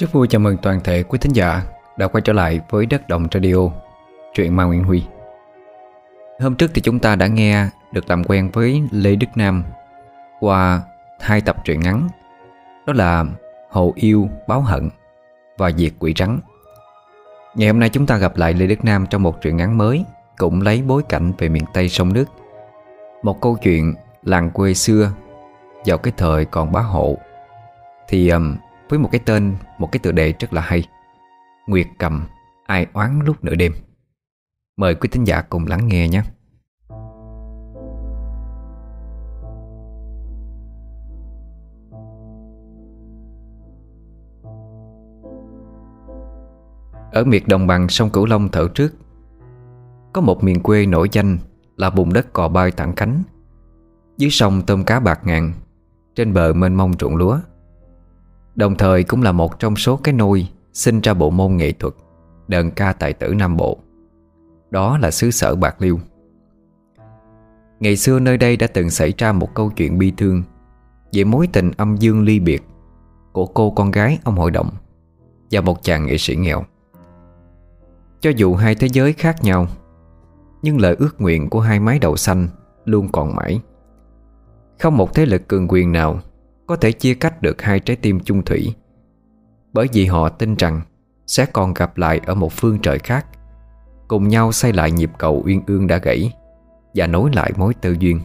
Rất vui chào mừng toàn thể quý thính giả đã quay trở lại với Đất Đồng Radio, truyện Ma Nguyễn Huy. Hôm trước thì chúng ta đã nghe được làm quen với Lê Đức Nam qua hai tập truyện ngắn đó là Hồ Yêu Báo Hận và Diệt Quỷ Trắng. Ngày hôm nay chúng ta gặp lại Lê Đức Nam trong một truyện ngắn mới cũng lấy bối cảnh về miền Tây sông nước. Một câu chuyện làng quê xưa vào cái thời còn bá hộ thì um, với một cái tên, một cái tựa đề rất là hay. Nguyệt cầm ai oán lúc nửa đêm. Mời quý thính giả cùng lắng nghe nhé. Ở miệt đồng bằng sông Cửu Long thở trước Có một miền quê nổi danh là vùng đất cò bay thẳng cánh. Dưới sông tôm cá bạc ngàn Trên bờ mênh mông ruộng lúa. Đồng thời cũng là một trong số cái nôi Sinh ra bộ môn nghệ thuật Đờn ca tài tử Nam Bộ. Đó là xứ sở Bạc Liêu. Ngày xưa nơi đây đã từng xảy ra một câu chuyện bi thương Về mối tình âm dương ly biệt Của cô con gái ông hội đồng Và một chàng nghệ sĩ nghèo. Cho dù hai thế giới khác nhau, Nhưng lời ước nguyện của hai mái đầu xanh Luôn còn mãi. Không một thế lực cường quyền nào có thể chia cách được hai trái tim chung thủy. Bởi vì họ tin rằng Sẽ còn gặp lại ở một phương trời khác, Cùng nhau xây lại nhịp cầu uyên ương đã gãy Và nối lại mối tư duyên.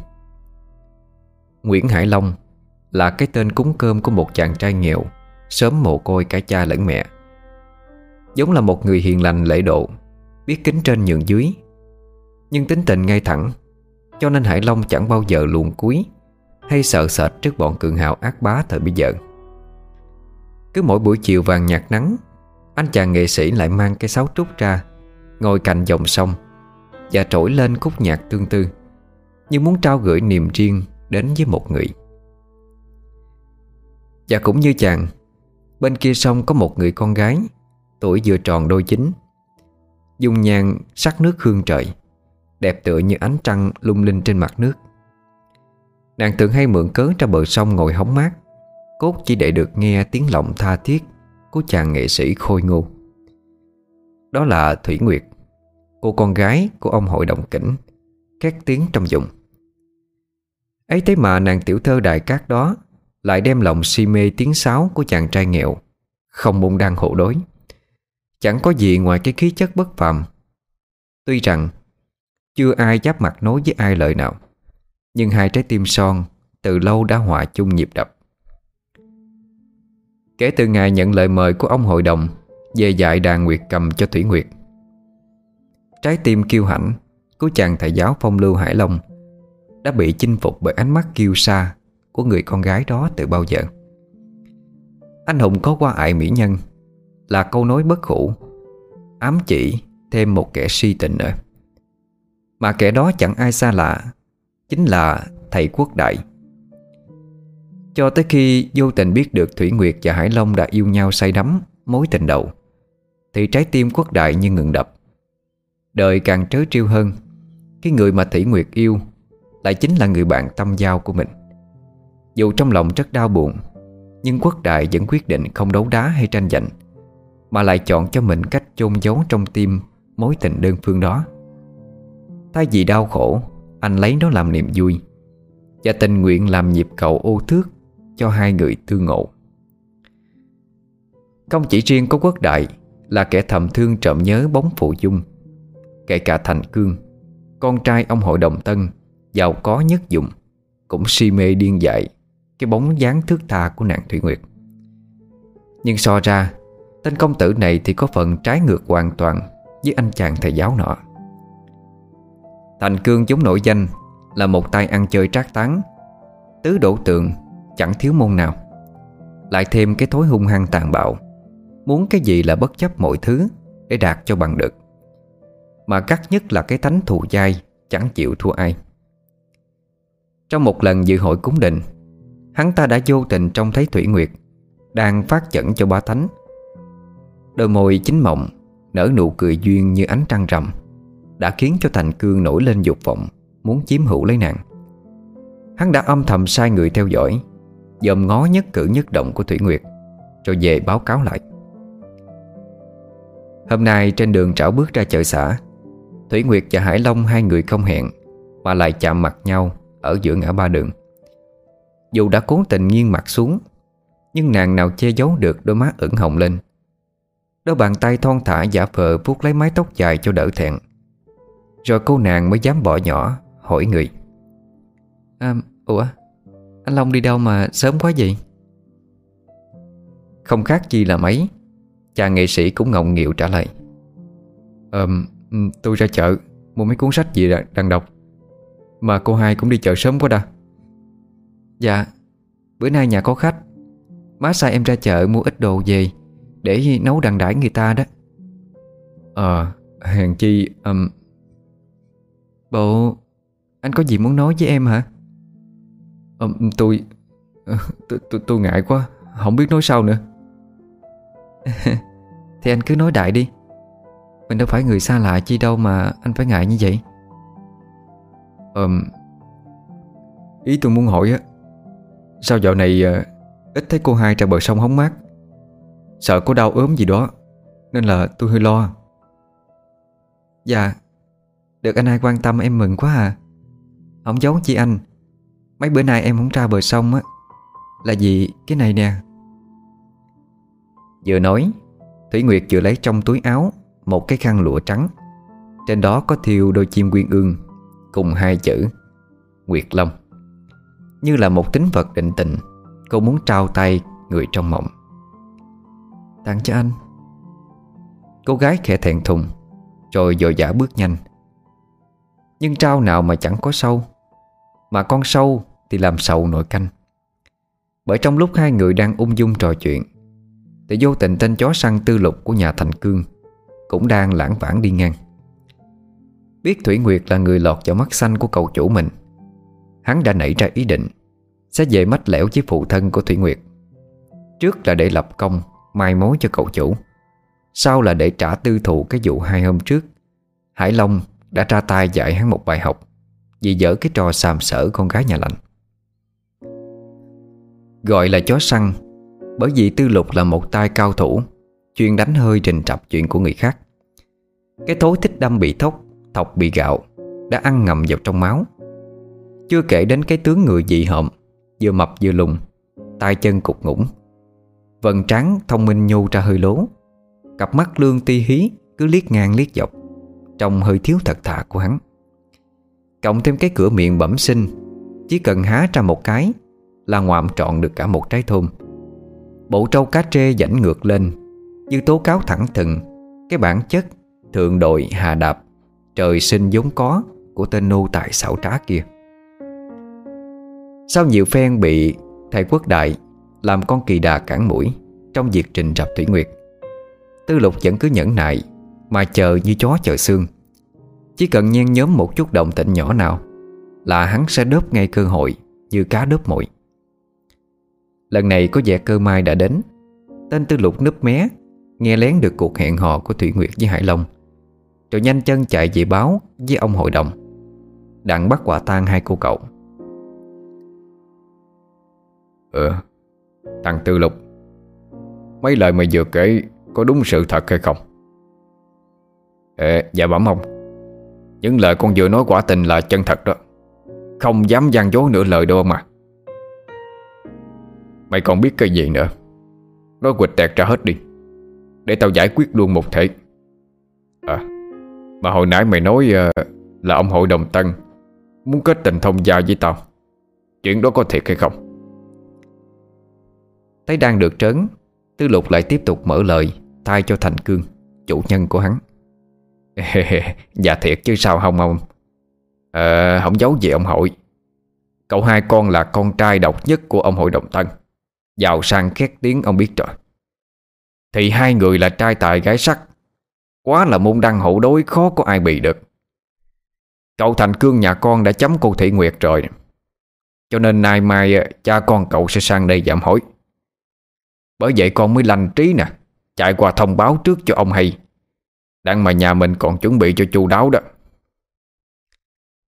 Nguyễn Hải Long Là cái tên cúng cơm của một chàng trai nghèo, Sớm mồ côi cả cha lẫn mẹ. Giống là một người hiền lành lễ độ, Biết kính trên nhường dưới. Nhưng tính tình ngay thẳng, Cho nên Hải Long chẳng bao giờ luồn cuối hay sợ sệt trước bọn cường hào ác bá thời bây giờ. Cứ mỗi buổi chiều vàng nhạt nắng, Anh chàng nghệ sĩ lại mang cái sáo trúc ra, Ngồi cạnh dòng sông, Và trỗi lên khúc nhạc tương tư, Như muốn trao gửi niềm riêng Đến với một người. Và cũng như chàng, Bên kia sông có một người con gái, Tuổi vừa tròn đôi chính Dung nhan sắc nước hương trời, Đẹp tựa như ánh trăng lung linh trên mặt nước. Nàng thường hay mượn cớ ra bờ sông ngồi hóng mát. Cốt chỉ để được nghe tiếng lòng tha thiết Của chàng nghệ sĩ khôi ngô Đó là Thủy Nguyệt, Cô con gái của ông hội đồng kỉnh Két tiếng trong dụng ấy thế mà nàng tiểu thơ đại cát đó Lại đem lòng si mê tiếng sáo Của chàng trai nghèo, Không môn đang hộ đối. Chẳng có gì ngoài cái khí chất bất phàm. Tuy rằng, Chưa ai giáp mặt nói với ai lời nào nhưng hai trái tim son Từ lâu đã hòa chung nhịp đập. Kể từ ngày nhận lời mời của ông hội đồng, Về dạy đàn nguyệt cầm cho Thủy Nguyệt. Trái tim kiêu hãnh Của chàng thầy giáo phong lưu Hải Long Đã bị chinh phục bởi ánh mắt kiêu sa Của người con gái đó từ bao giờ. Anh Hùng có qua ải mỹ nhân Là câu nói bất hủ, Ám chỉ thêm một kẻ si tình nữa. Mà kẻ đó chẳng ai xa lạ Chính là thầy quốc đại. Cho tới khi vô tình biết được Thủy Nguyệt và Hải Long đã yêu nhau say đắm, Mối tình đầu, Thì trái tim quốc đại như ngừng đập. Đời càng trớ trêu hơn, Cái người mà Thủy Nguyệt yêu Lại chính là người bạn tâm giao của mình. Dù trong lòng rất đau buồn, Nhưng quốc đại vẫn quyết định không đấu đá hay tranh giành, Mà lại chọn cho mình cách chôn giấu trong tim Mối tình đơn phương đó. Thay vì đau khổ anh lấy nó làm niềm vui Và tình nguyện làm nhịp cầu ô thước Cho hai người tương ngộ. Không chỉ riêng có quốc đại Là kẻ thầm thương trộm nhớ bóng phụ dung, Kể cả Thành Cương, Con trai ông hội đồng Tân Giàu có nhất dụng Cũng si mê điên dại Cái bóng dáng thước tha của nàng Thủy Nguyệt. Nhưng so ra, Tên công tử này thì có phần trái ngược hoàn toàn Với anh chàng thầy giáo nọ. Thành Cương chúng nổi danh Là một tay ăn chơi trác tán. Tứ đổ tượng Chẳng thiếu môn nào. Lại thêm cái thối hung hăng tàn bạo. Muốn cái gì là bất chấp mọi thứ Để đạt cho bằng được. Mà cắt nhất là cái thánh thù dai Chẳng chịu thua ai. Trong một lần dự hội cúng đình, Hắn ta đã vô tình trông thấy Thủy Nguyệt Đang phát chẩn cho ba thánh. Đôi môi chính mộng Nở nụ cười duyên như ánh trăng rằm đã khiến cho Thành Cương nổi lên dục vọng, Muốn chiếm hữu lấy nàng. Hắn đã âm thầm sai người theo dõi, Dòm ngó nhất cử nhất động của Thủy Nguyệt, Rồi về báo cáo lại. Hôm nay trên đường trảo bước ra chợ xã, Thủy Nguyệt và Hải Long, hai người không hẹn, Mà lại chạm mặt nhau Ở giữa ngã ba đường. Dù đã cố tình nghiêng mặt xuống, Nhưng nàng nào che giấu được đôi mắt ửng hồng lên. Đôi bàn tay thon thả giả vờ vuốt lấy mái tóc dài cho đỡ thẹn. Rồi cô nàng mới dám bỏ nhỏ Hỏi người. À, Ủa Anh Long đi đâu mà sớm quá vậy? Không khác chi là mấy Chàng nghệ sĩ cũng ngọng nghịu trả lời. À, Tôi ra chợ Mua mấy cuốn sách gì đang đọc. Mà cô hai cũng đi chợ sớm quá đà Dạ Bữa nay nhà có khách. Má sai em ra chợ mua ít đồ về Để nấu đằng đãi người ta đó. Ờ Hèn chi um... Bộ Anh có gì muốn nói với em hả? Ờ, Tôi ờ, tôi, tôi tôi ngại quá Không biết nói sao nữa. Thì anh cứ nói đại đi. Mình đâu phải người xa lạ chi đâu mà anh phải ngại như vậy. Ờm Ý tôi muốn hỏi á Sao dạo này ờ, ít thấy cô hai ra bờ sông hóng mát? Sợ có đau ốm gì đó Nên là tôi hơi lo. Dạ được anh hai quan tâm, em mừng quá à. Không giấu chi anh. Mấy bữa nay em không ra bờ sông á. Là vì cái này nè. Vừa nói, Thủy Nguyệt vừa lấy trong túi áo Một cái khăn lụa trắng. Trên đó có thiêu đôi chim quyên ương, Cùng hai chữ, Nguyệt Long. Như là một tính vật định tình, Cô muốn trao tay người trong mộng. Tặng cho anh. Cô gái khẽ thẹn thùng, Rồi dội dã bước nhanh. Nhưng trao nào mà chẳng có sâu. Mà con sâu thì làm sầu nồi canh. Bởi trong lúc hai người đang ung dung trò chuyện, Thì vô tình tên chó săn tư lục của nhà Thành Cương Cũng đang lãng vãng đi ngang. Biết Thủy Nguyệt là người lọt vào mắt xanh của cậu chủ mình, Hắn đã nảy ra ý định Sẽ về mách lẻo với phụ thân của Thủy Nguyệt. Trước là để lập công Mai mối cho cậu chủ, Sau là để trả tư thù cái vụ hai hôm trước Hải Long đã ra tay dạy hắn một bài học Vì dở cái trò xàm sở con gái nhà lạnh Gọi là chó săn, Bởi vì Tư Lục là một tay cao thủ, Chuyên đánh hơi trình trập chuyện của người khác. Cái thối thích đâm bị thốc, Thọc bị gạo, Đã ăn ngầm vào trong máu. Chưa kể đến cái tướng người dị hợm, Vừa mập vừa lùng tay chân cục ngủng. Vần trắng thông minh nhô ra hơi lố, Cặp mắt lương ti hí Cứ liếc ngang liếc dọc. Trông hơi thiếu thật thà của hắn. Cộng thêm cái cửa miệng bẩm sinh, Chỉ cần há ra một cái Là ngoạm trọn được cả một trái thôn. Bộ trâu cá trê dãnh ngược lên, Như tố cáo thẳng thừng, Cái bản chất Thượng đội hà đạp, Trời sinh vốn có Của tên nô tài xảo trá kia. Sau nhiều phen bị Thầy quốc đại Làm con kỳ đà cản mũi Trong việc trình rập Thủy Nguyệt, Tư lục vẫn cứ nhẫn nại mà chờ như chó chờ xương. Chỉ cần nhen nhóm một chút động tĩnh nhỏ nào Là hắn sẽ đớp ngay cơ hội Như cá đớp mồi. Lần này có vẻ cơ mai đã đến. Tên tư lục nấp mé, Nghe lén được cuộc hẹn hò của Thủy Nguyệt với Hải Long. Rồi nhanh chân chạy về báo Với ông hội đồng, Đặng bắt quả tang hai cô cậu. Ừ Thằng Tư Lục, Mấy lời mày vừa kể Có đúng sự thật hay không? Ê, dạ bẩm ông. Những lời con vừa nói quả tình là chân thật đó. Không dám gian dối nửa lời đâu mà Mày còn biết cái gì nữa? Nói quịch tẹt ra hết đi. Để tao giải quyết luôn một thể. À Mà hồi nãy mày nói uh, Là ông hội đồng Tân Muốn kết tình thông gia với tao. Chuyện đó có thiệt hay không? Thấy đang được trớn Tư lục lại tiếp tục mở lời Thay cho Thành Cương Chủ nhân của hắn. Dạ thiệt chứ sao không ông? Ờ không giấu gì ông hội. Cậu hai con là con trai độc nhất của ông hội đồng Tân. Giàu sang khét tiếng, ông biết rồi. Thì hai người là trai tài gái sắc. Quá là môn đăng hậu đối, khó có ai bị được. Cậu Thành Cương nhà con đã chấm cô Thị Nguyệt rồi. Cho nên nay mai ờ, cha con cậu sẽ sang đây giảm hỏi Bởi vậy con mới lành trí nè, Chạy qua thông báo trước cho ông hay. Đang mà nhà mình còn chuẩn bị cho chu đáo đó.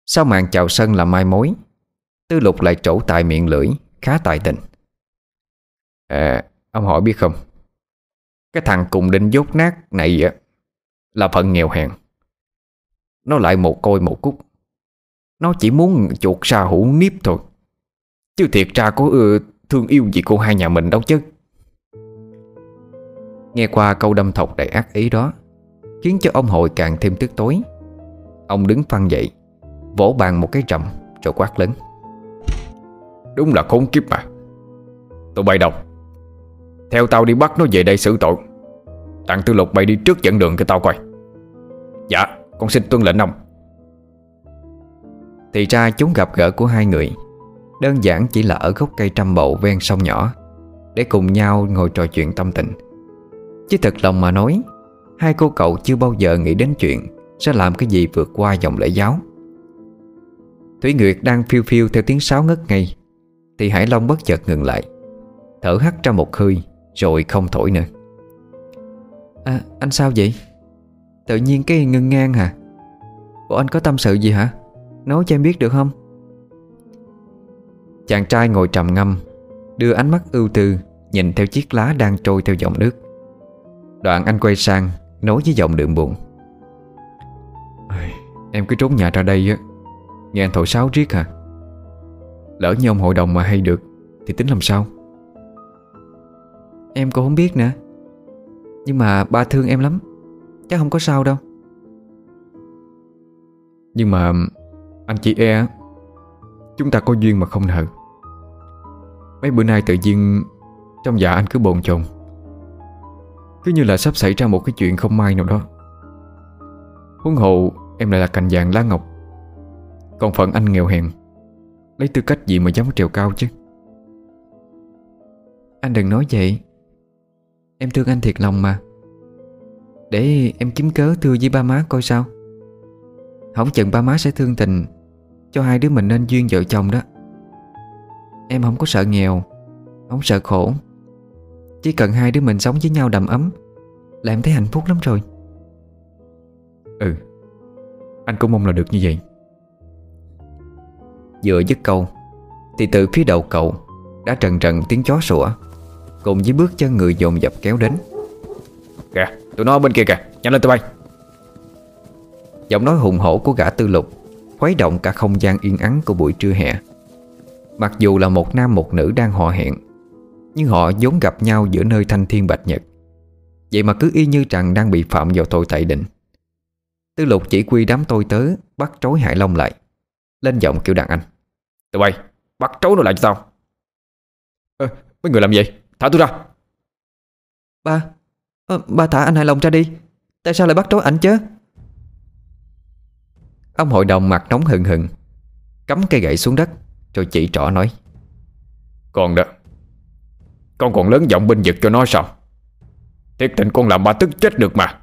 Sau màn chào sân là mai mối Tư lục lại trổ tài miệng lưỡi Khá tài tình. À ông hỏi biết không? Cái thằng cùng định dốt nát này Là phận nghèo hèn. Nó lại một côi một cúc Nó chỉ muốn chuột sa hủ nếp thôi. Chứ thiệt ra có ừ, thương yêu gì cô hai nhà mình đâu chứ. Nghe qua câu đâm thọc đầy ác ý đó Khiến cho ông hội càng thêm tức tối. Ông đứng phăng dậy Vỗ bàn một cái trầm Rồi quát lớn. Đúng là khốn kiếp mà. Tụi bay đâu? Theo tao đi bắt nó về đây xử tội. Tặng tư lục bay đi trước dẫn đường cho tao coi. Dạ Con xin tuân lệnh ông. Thì ra chúng gặp gỡ của hai người Đơn giản chỉ là ở gốc cây trăm bậu ven sông nhỏ Để cùng nhau ngồi trò chuyện tâm tình. Chứ thật lòng mà nói Hai cô cậu chưa bao giờ nghĩ đến chuyện Sẽ làm cái gì vượt qua dòng lễ giáo. Thủy Nguyệt đang phiêu phiêu theo tiếng sáo ngất ngây Thì Hải Long bất chợt ngừng lại, Thở hắt ra một hơi, Rồi không thổi nữa. À anh sao vậy? Tự nhiên cái ngưng ngang hả? Bộ anh có tâm sự gì hả? Nói cho em biết được không? Chàng trai ngồi trầm ngâm, Đưa ánh mắt ưu tư Nhìn theo chiếc lá đang trôi theo dòng nước. Đoạn anh quay sang Nói với giọng đượm buồn. Em cứ trốn nhà ra đây á. Nghe anh thổi sáo riết hả? Lỡ như ông hội đồng mà hay được Thì tính làm sao? Em cũng không biết nữa. Nhưng mà ba thương em lắm. Chắc không có sao đâu. Nhưng mà Anh chị e Chúng ta có duyên mà không nợ. Mấy bữa nay tự nhiên Trong dạ anh cứ bồn chồn cứ như là sắp xảy ra một cái chuyện không may nào đó. Huống hộ Em lại là cành vàng lá ngọc. Còn phận anh nghèo hèn. Lấy tư cách gì mà dám trèo cao chứ? Anh đừng nói vậy. Em thương anh thiệt lòng mà. Để em kiếm cớ thưa với ba má coi sao. Không chừng ba má sẽ thương tình Cho hai đứa mình nên duyên vợ chồng đó. Em không có sợ nghèo, Không sợ khổ. Chỉ cần hai đứa mình sống với nhau đầm ấm Là em thấy hạnh phúc lắm rồi. Ừ Anh cũng mong là được như vậy. Vừa dứt câu Thì từ phía đầu cậu Đã trần trần tiếng chó sủa Cùng với bước chân người dồn dập kéo đến. Kìa tụi nó bên kia kìa Nhanh lên tụi bay. Giọng nói hùng hổ của gã tư lục Khuấy động cả không gian yên ắng của buổi trưa hè. Mặc dù là một nam một nữ đang họ hẹn Nhưng họ vốn gặp nhau giữa nơi thanh thiên bạch nhật. Vậy mà cứ y như rằng đang bị phạm vào tội tẩy định. Tư lục chỉ quy đám tôi tớ Bắt trối Hải Long lại. Lên giọng kiểu đàn anh. Tụi bay bắt trối nó lại cho tao. À, Mấy người làm gì? Thả tôi ra. Ba à, Ba thả anh Hải Long ra đi. Tại sao lại bắt trối ảnh chứ? Ông hội đồng mặt nóng hừng hừng Cắm cây gậy xuống đất Rồi chỉ trỏ nói. Con đó con còn lớn giọng binh vực cho nó sao? Thiệt tình con làm ba tức chết được mà.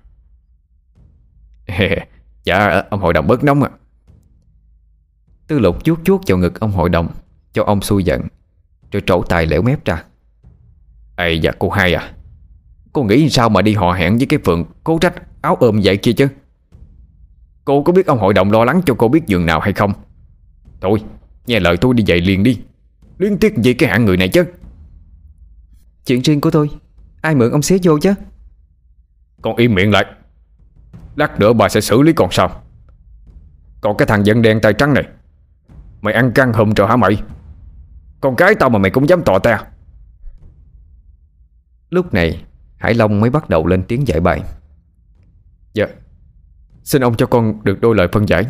Dạ ông hội đồng bớt nóng à. Tư lục chuốt chuốt vào ngực ông hội đồng, Cho ông xui giận, Rồi trổ tài lẻo mép ra. Ê dạ cô hai à Cô nghĩ sao mà đi họ hẹn với cái phượng Cố trách áo ôm vậy kia chứ? Cô có biết ông hội đồng lo lắng cho cô biết giường nào hay không? Thôi, Nghe lời tôi đi dậy liền đi. Liên tiếc gì cái hạng người này chứ. Chuyện riêng của tôi. Ai mượn ông xé vô chứ? Con im miệng lại. Lát nữa bà sẽ xử lý con sao Còn cái thằng dân đen tay trắng này Mày ăn căng hùm rồi hả mày? Con cái tao mà mày cũng dám tọ ta Lúc này Hải Long mới bắt đầu lên tiếng giải bài. Dạ. Xin ông cho con được đôi lời phân giải.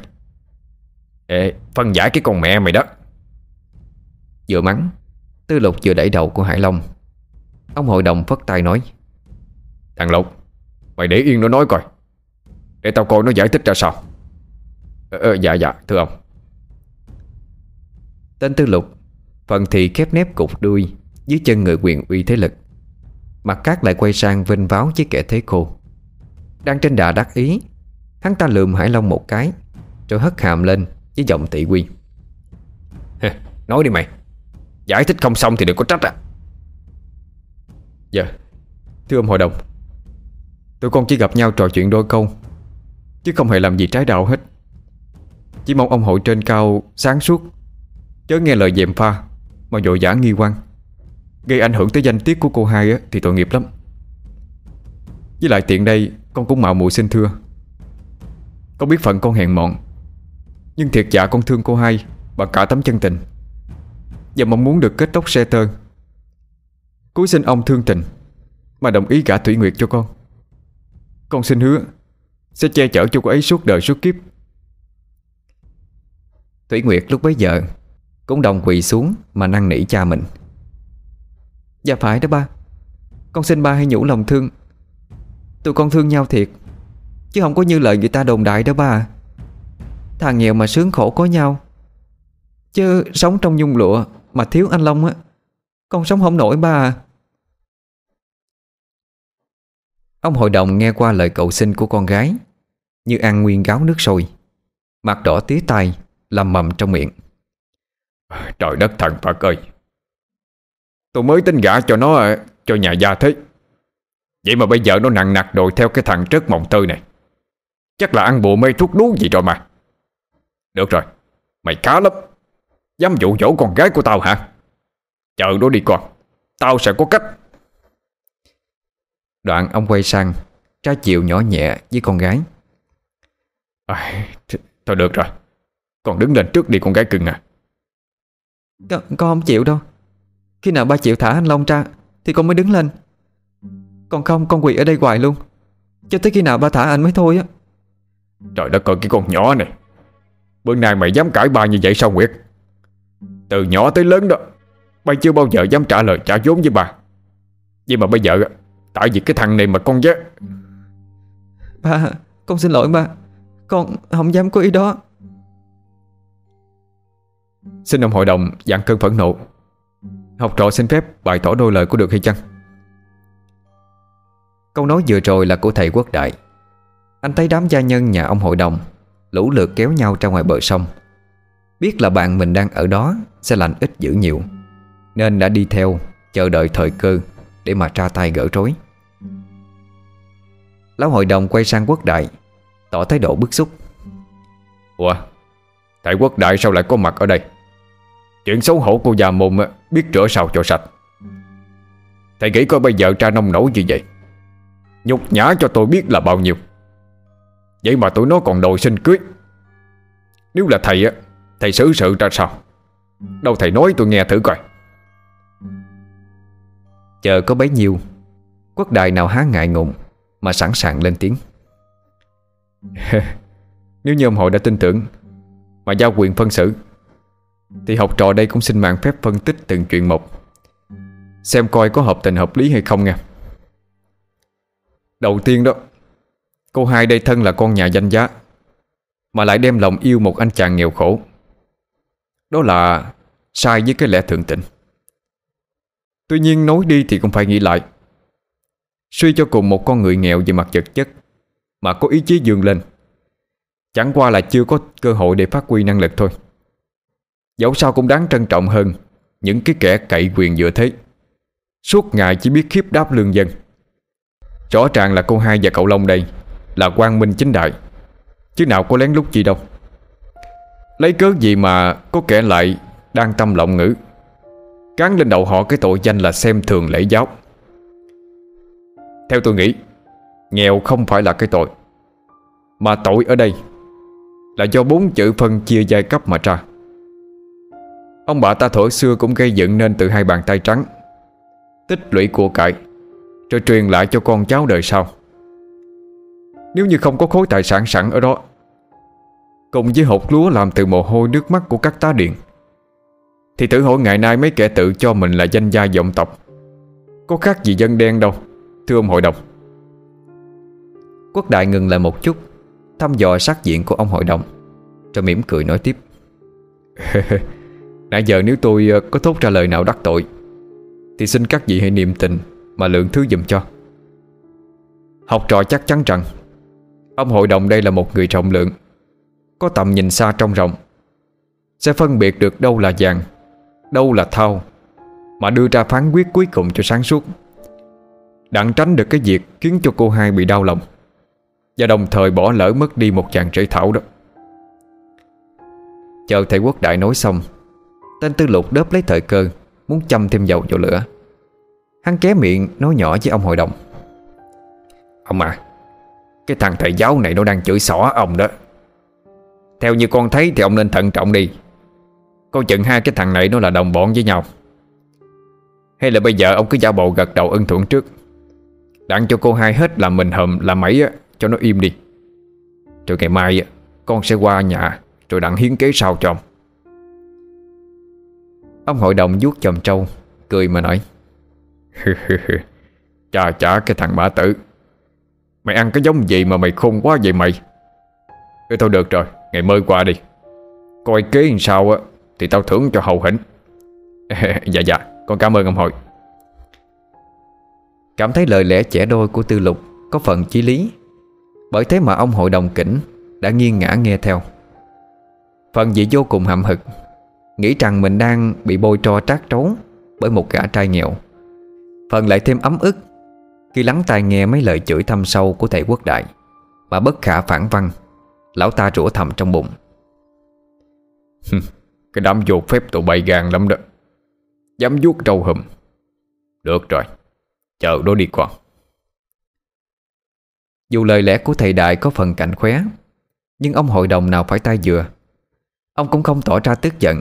Ê phân giải cái con mẹ mày đó. Vừa mắng Tư lục vừa đẩy đầu của Hải Long Ông hội đồng phất tay nói Thằng Lục Mày để yên nó nói coi. Để tao coi nó giải thích ra sao. Ờ, ờ, Dạ dạ thưa ông. Tên Tư Lục Phần thì khép nép cục đuôi Dưới chân người quyền uy thế lực. Mặt cát lại quay sang vinh váo với kẻ thế khô Đang trên đà đắc ý Hắn ta lườm Hải Long một cái Rồi hất hàm lên với giọng tỷ quy Nói đi mày. Giải thích không xong thì đừng có trách à. Dạ. Thưa ông hội đồng Tụi con chỉ gặp nhau trò chuyện đôi câu Chứ không hề làm gì trái đạo hết. Chỉ mong ông hội trên cao sáng suốt Chớ nghe lời dèm pha Mà dội dã nghi quan Gây ảnh hưởng tới danh tiết của cô hai á, Thì tội nghiệp lắm. Với lại tiện đây Con cũng mạo muội xin thưa. Con biết phận con hèn mọn Nhưng thiệt dạ con thương cô hai Và cả tấm chân tình Và mong muốn được kết tóc xe tơ cúi xin ông thương tình. Mà đồng ý gả Thủy Nguyệt cho con. Con xin hứa, Sẽ che chở cho cô ấy suốt đời suốt kiếp. Thủy Nguyệt lúc bấy giờ Cũng đồng quỳ xuống mà năn nỉ cha mình. Dạ phải đó ba. Con xin ba hãy nhủ lòng thương. Tụi con thương nhau thiệt, Chứ không có như lời người ta đồn đại đó ba. Thằng nghèo mà sướng khổ có nhau. Chứ sống trong nhung lụa Mà thiếu anh Long á, Con sống không nổi ba à. Ông hội đồng nghe qua lời cầu xin của con gái, Như ăn nguyên gáo nước sôi. Mặt đỏ tía tai Làm mầm trong miệng. Trời đất thần Phật ơi! Tôi mới tính gả cho nó, Cho nhà gia thế. Vậy mà bây giờ nó nặng nặc đội theo cái thằng trớt mộng tư này. Chắc là ăn bùa mê thuốc đuốc gì rồi mà. Được rồi, Mày cá lắm. Dám dụ dỗ con gái của tao hả? Chờ đó đi con, Tao sẽ có cách. Đoạn ông quay sang Tra chịu nhỏ nhẹ với con gái. À, Thôi được rồi. Con đứng lên trước đi con gái cưng à. Con, con không chịu đâu. Khi nào ba chịu thả anh Long ra Thì con mới đứng lên. Còn không con quỳ ở đây hoài luôn. Cho tới khi nào ba thả anh mới thôi á. Trời đất ơi cái con nhỏ này. Bữa nay mày dám cãi ba như vậy sao Nguyệt? Từ nhỏ tới lớn đó Ba chưa bao giờ dám trả lời trả vốn với bà Vậy mà bây giờ Tại vì cái thằng này mà con dám Ba Con xin lỗi ba. Con không dám có ý đó. Xin ông hội đồng dặn cơn phẫn nộ. Học trò xin phép bày tỏ đôi lời của được hay chăng? Câu nói vừa rồi là của thầy quốc đại. Anh thấy đám gia nhân nhà ông hội đồng Lũ lượt kéo nhau ra ngoài bờ sông. Biết là bạn mình đang ở đó Sẽ lành ít dữ nhiều Nên đã đi theo Chờ đợi thời cơ để mà tra tay gỡ rối. Lão hội đồng quay sang quốc đại, Tỏ thái độ bức xúc. Ủa Thầy quốc đại sao lại có mặt ở đây? Chuyện xấu hổ của già mồm Biết rửa sao cho sạch. Thầy nghĩ coi bây giờ tra nông nổi như vậy? Nhục nhã cho tôi biết là bao nhiêu. Vậy mà tụi nó còn đòi xin cưới. Nếu là thầy á, Thầy xử sự ra sao? Đâu thầy nói tôi nghe thử coi. Chờ có bấy nhiêu, Quốc đại nào há ngại ngùng Mà sẵn sàng lên tiếng. Nếu như ông hội đã tin tưởng Mà giao quyền phân xử, Thì học trò đây cũng xin mạng phép phân tích từng chuyện một, Xem coi có hợp tình hợp lý hay không nha. Đầu tiên đó, Cô hai đây thân là con nhà danh giá, Mà lại đem lòng yêu một anh chàng nghèo khổ. Đó là Sai với cái lẽ thượng tịnh. Tuy nhiên nói đi thì cũng phải nghĩ lại. Suy cho cùng một con người nghèo về mặt vật chất Mà có ý chí dường lên, Chẳng qua là chưa có cơ hội để phát huy năng lực thôi. Dẫu sao cũng đáng trân trọng hơn Những cái kẻ cậy quyền dựa thế. Suốt ngày chỉ biết khiếp đáp lương dân. Rõ ràng là cô hai và cậu Long đây Là quang minh chính đại, Chứ nào có lén lút gì đâu. Lấy cớ gì mà có kẻ lại Đang tâm lộng ngữ? Cán lên đầu họ cái tội danh là xem thường lễ giáo. Theo tôi nghĩ, Nghèo không phải là cái tội, Mà tội ở đây Là do bốn chữ phân chia giai cấp mà ra. Ông bà ta thổi xưa cũng gây dựng nên từ hai bàn tay trắng, Tích lũy của cải, Rồi truyền lại cho con cháu đời sau. Nếu như không có khối tài sản sẵn ở đó, Cùng với hột lúa làm từ mồ hôi nước mắt của các tá điện thì thử hỏi ngày nay mấy kẻ tự cho mình là danh gia vọng tộc. Có khác gì dân đen đâu, Thưa ông hội đồng. Quốc đại ngừng lại một chút, Thăm dò sắc diện của ông hội đồng. Rồi mỉm cười nói tiếp. Nãy giờ nếu tôi ờ, có thốt ra lời nào đắc tội, Thì xin các vị hãy niệm tình Mà lượng thứ dùm cho. Học trò chắc chắn rằng, Ông hội đồng đây là một người rộng lượng, Có tầm nhìn xa trong rộng, Sẽ phân biệt được đâu là vàng Đâu là thao Mà đưa ra phán quyết cuối cùng cho sáng suốt. Đặng tránh được cái việc Khiến cho cô hai bị đau lòng Và đồng thời bỏ lỡ mất đi một chàng rễ thảo đó. Chờ thầy quốc đại nói xong, Tên tư lục đớp lấy thời cơ Muốn châm thêm dầu vào lửa. Hắn ké miệng nói nhỏ với ông hội đồng. Ông à Cái thằng thầy giáo này nó đang chửi xỏ ông đó. Theo như con thấy thì ông nên thận trọng đi. Coi chừng hai cái thằng này nó là đồng bọn với nhau. Hay là bây giờ ông cứ giả bộ gật đầu ân thuận trước. Đặng cho cô hai hết làm mình hầm làm mẩy á, Cho nó im đi. Rồi ngày mai á, con sẽ qua nhà, Rồi đặng hiến kế sau cho ông. Ông hội đồng vuốt chòm trâu, Cười mà nói, Chà chà cái thằng mã tử. Mày ăn cái giống gì mà mày khôn quá vậy mày? Thôi thôi được rồi, Ngày mới qua đi. Coi kế làm sao á. Thì tao thưởng cho hậu hĩnh. Dạ dạ Con cảm ơn ông hội. Cảm thấy lời lẽ trẻ đôi của tư lục Có phần chí lý Bởi thế mà ông hội đồng kỉnh Đã nghiêng ngã nghe theo. Phần gì vô cùng hậm hực Nghĩ rằng mình đang bị bôi tro trát trấu Bởi một gã trai nghèo. Phần lại thêm ấm ức Khi lắng tai nghe mấy lời chửi thâm sâu Của thầy quốc đại Mà bất khả phản văn Lão ta rủa thầm trong bụng Cái đám vô phép tụi bay gan lắm đó. Dám vuốt trâu hùm. Được rồi. Chờ đó đi con. Dù lời lẽ của thầy đại có phần cảnh khóe, Nhưng ông hội đồng nào phải tay dừa. Ông cũng không tỏ ra tức giận,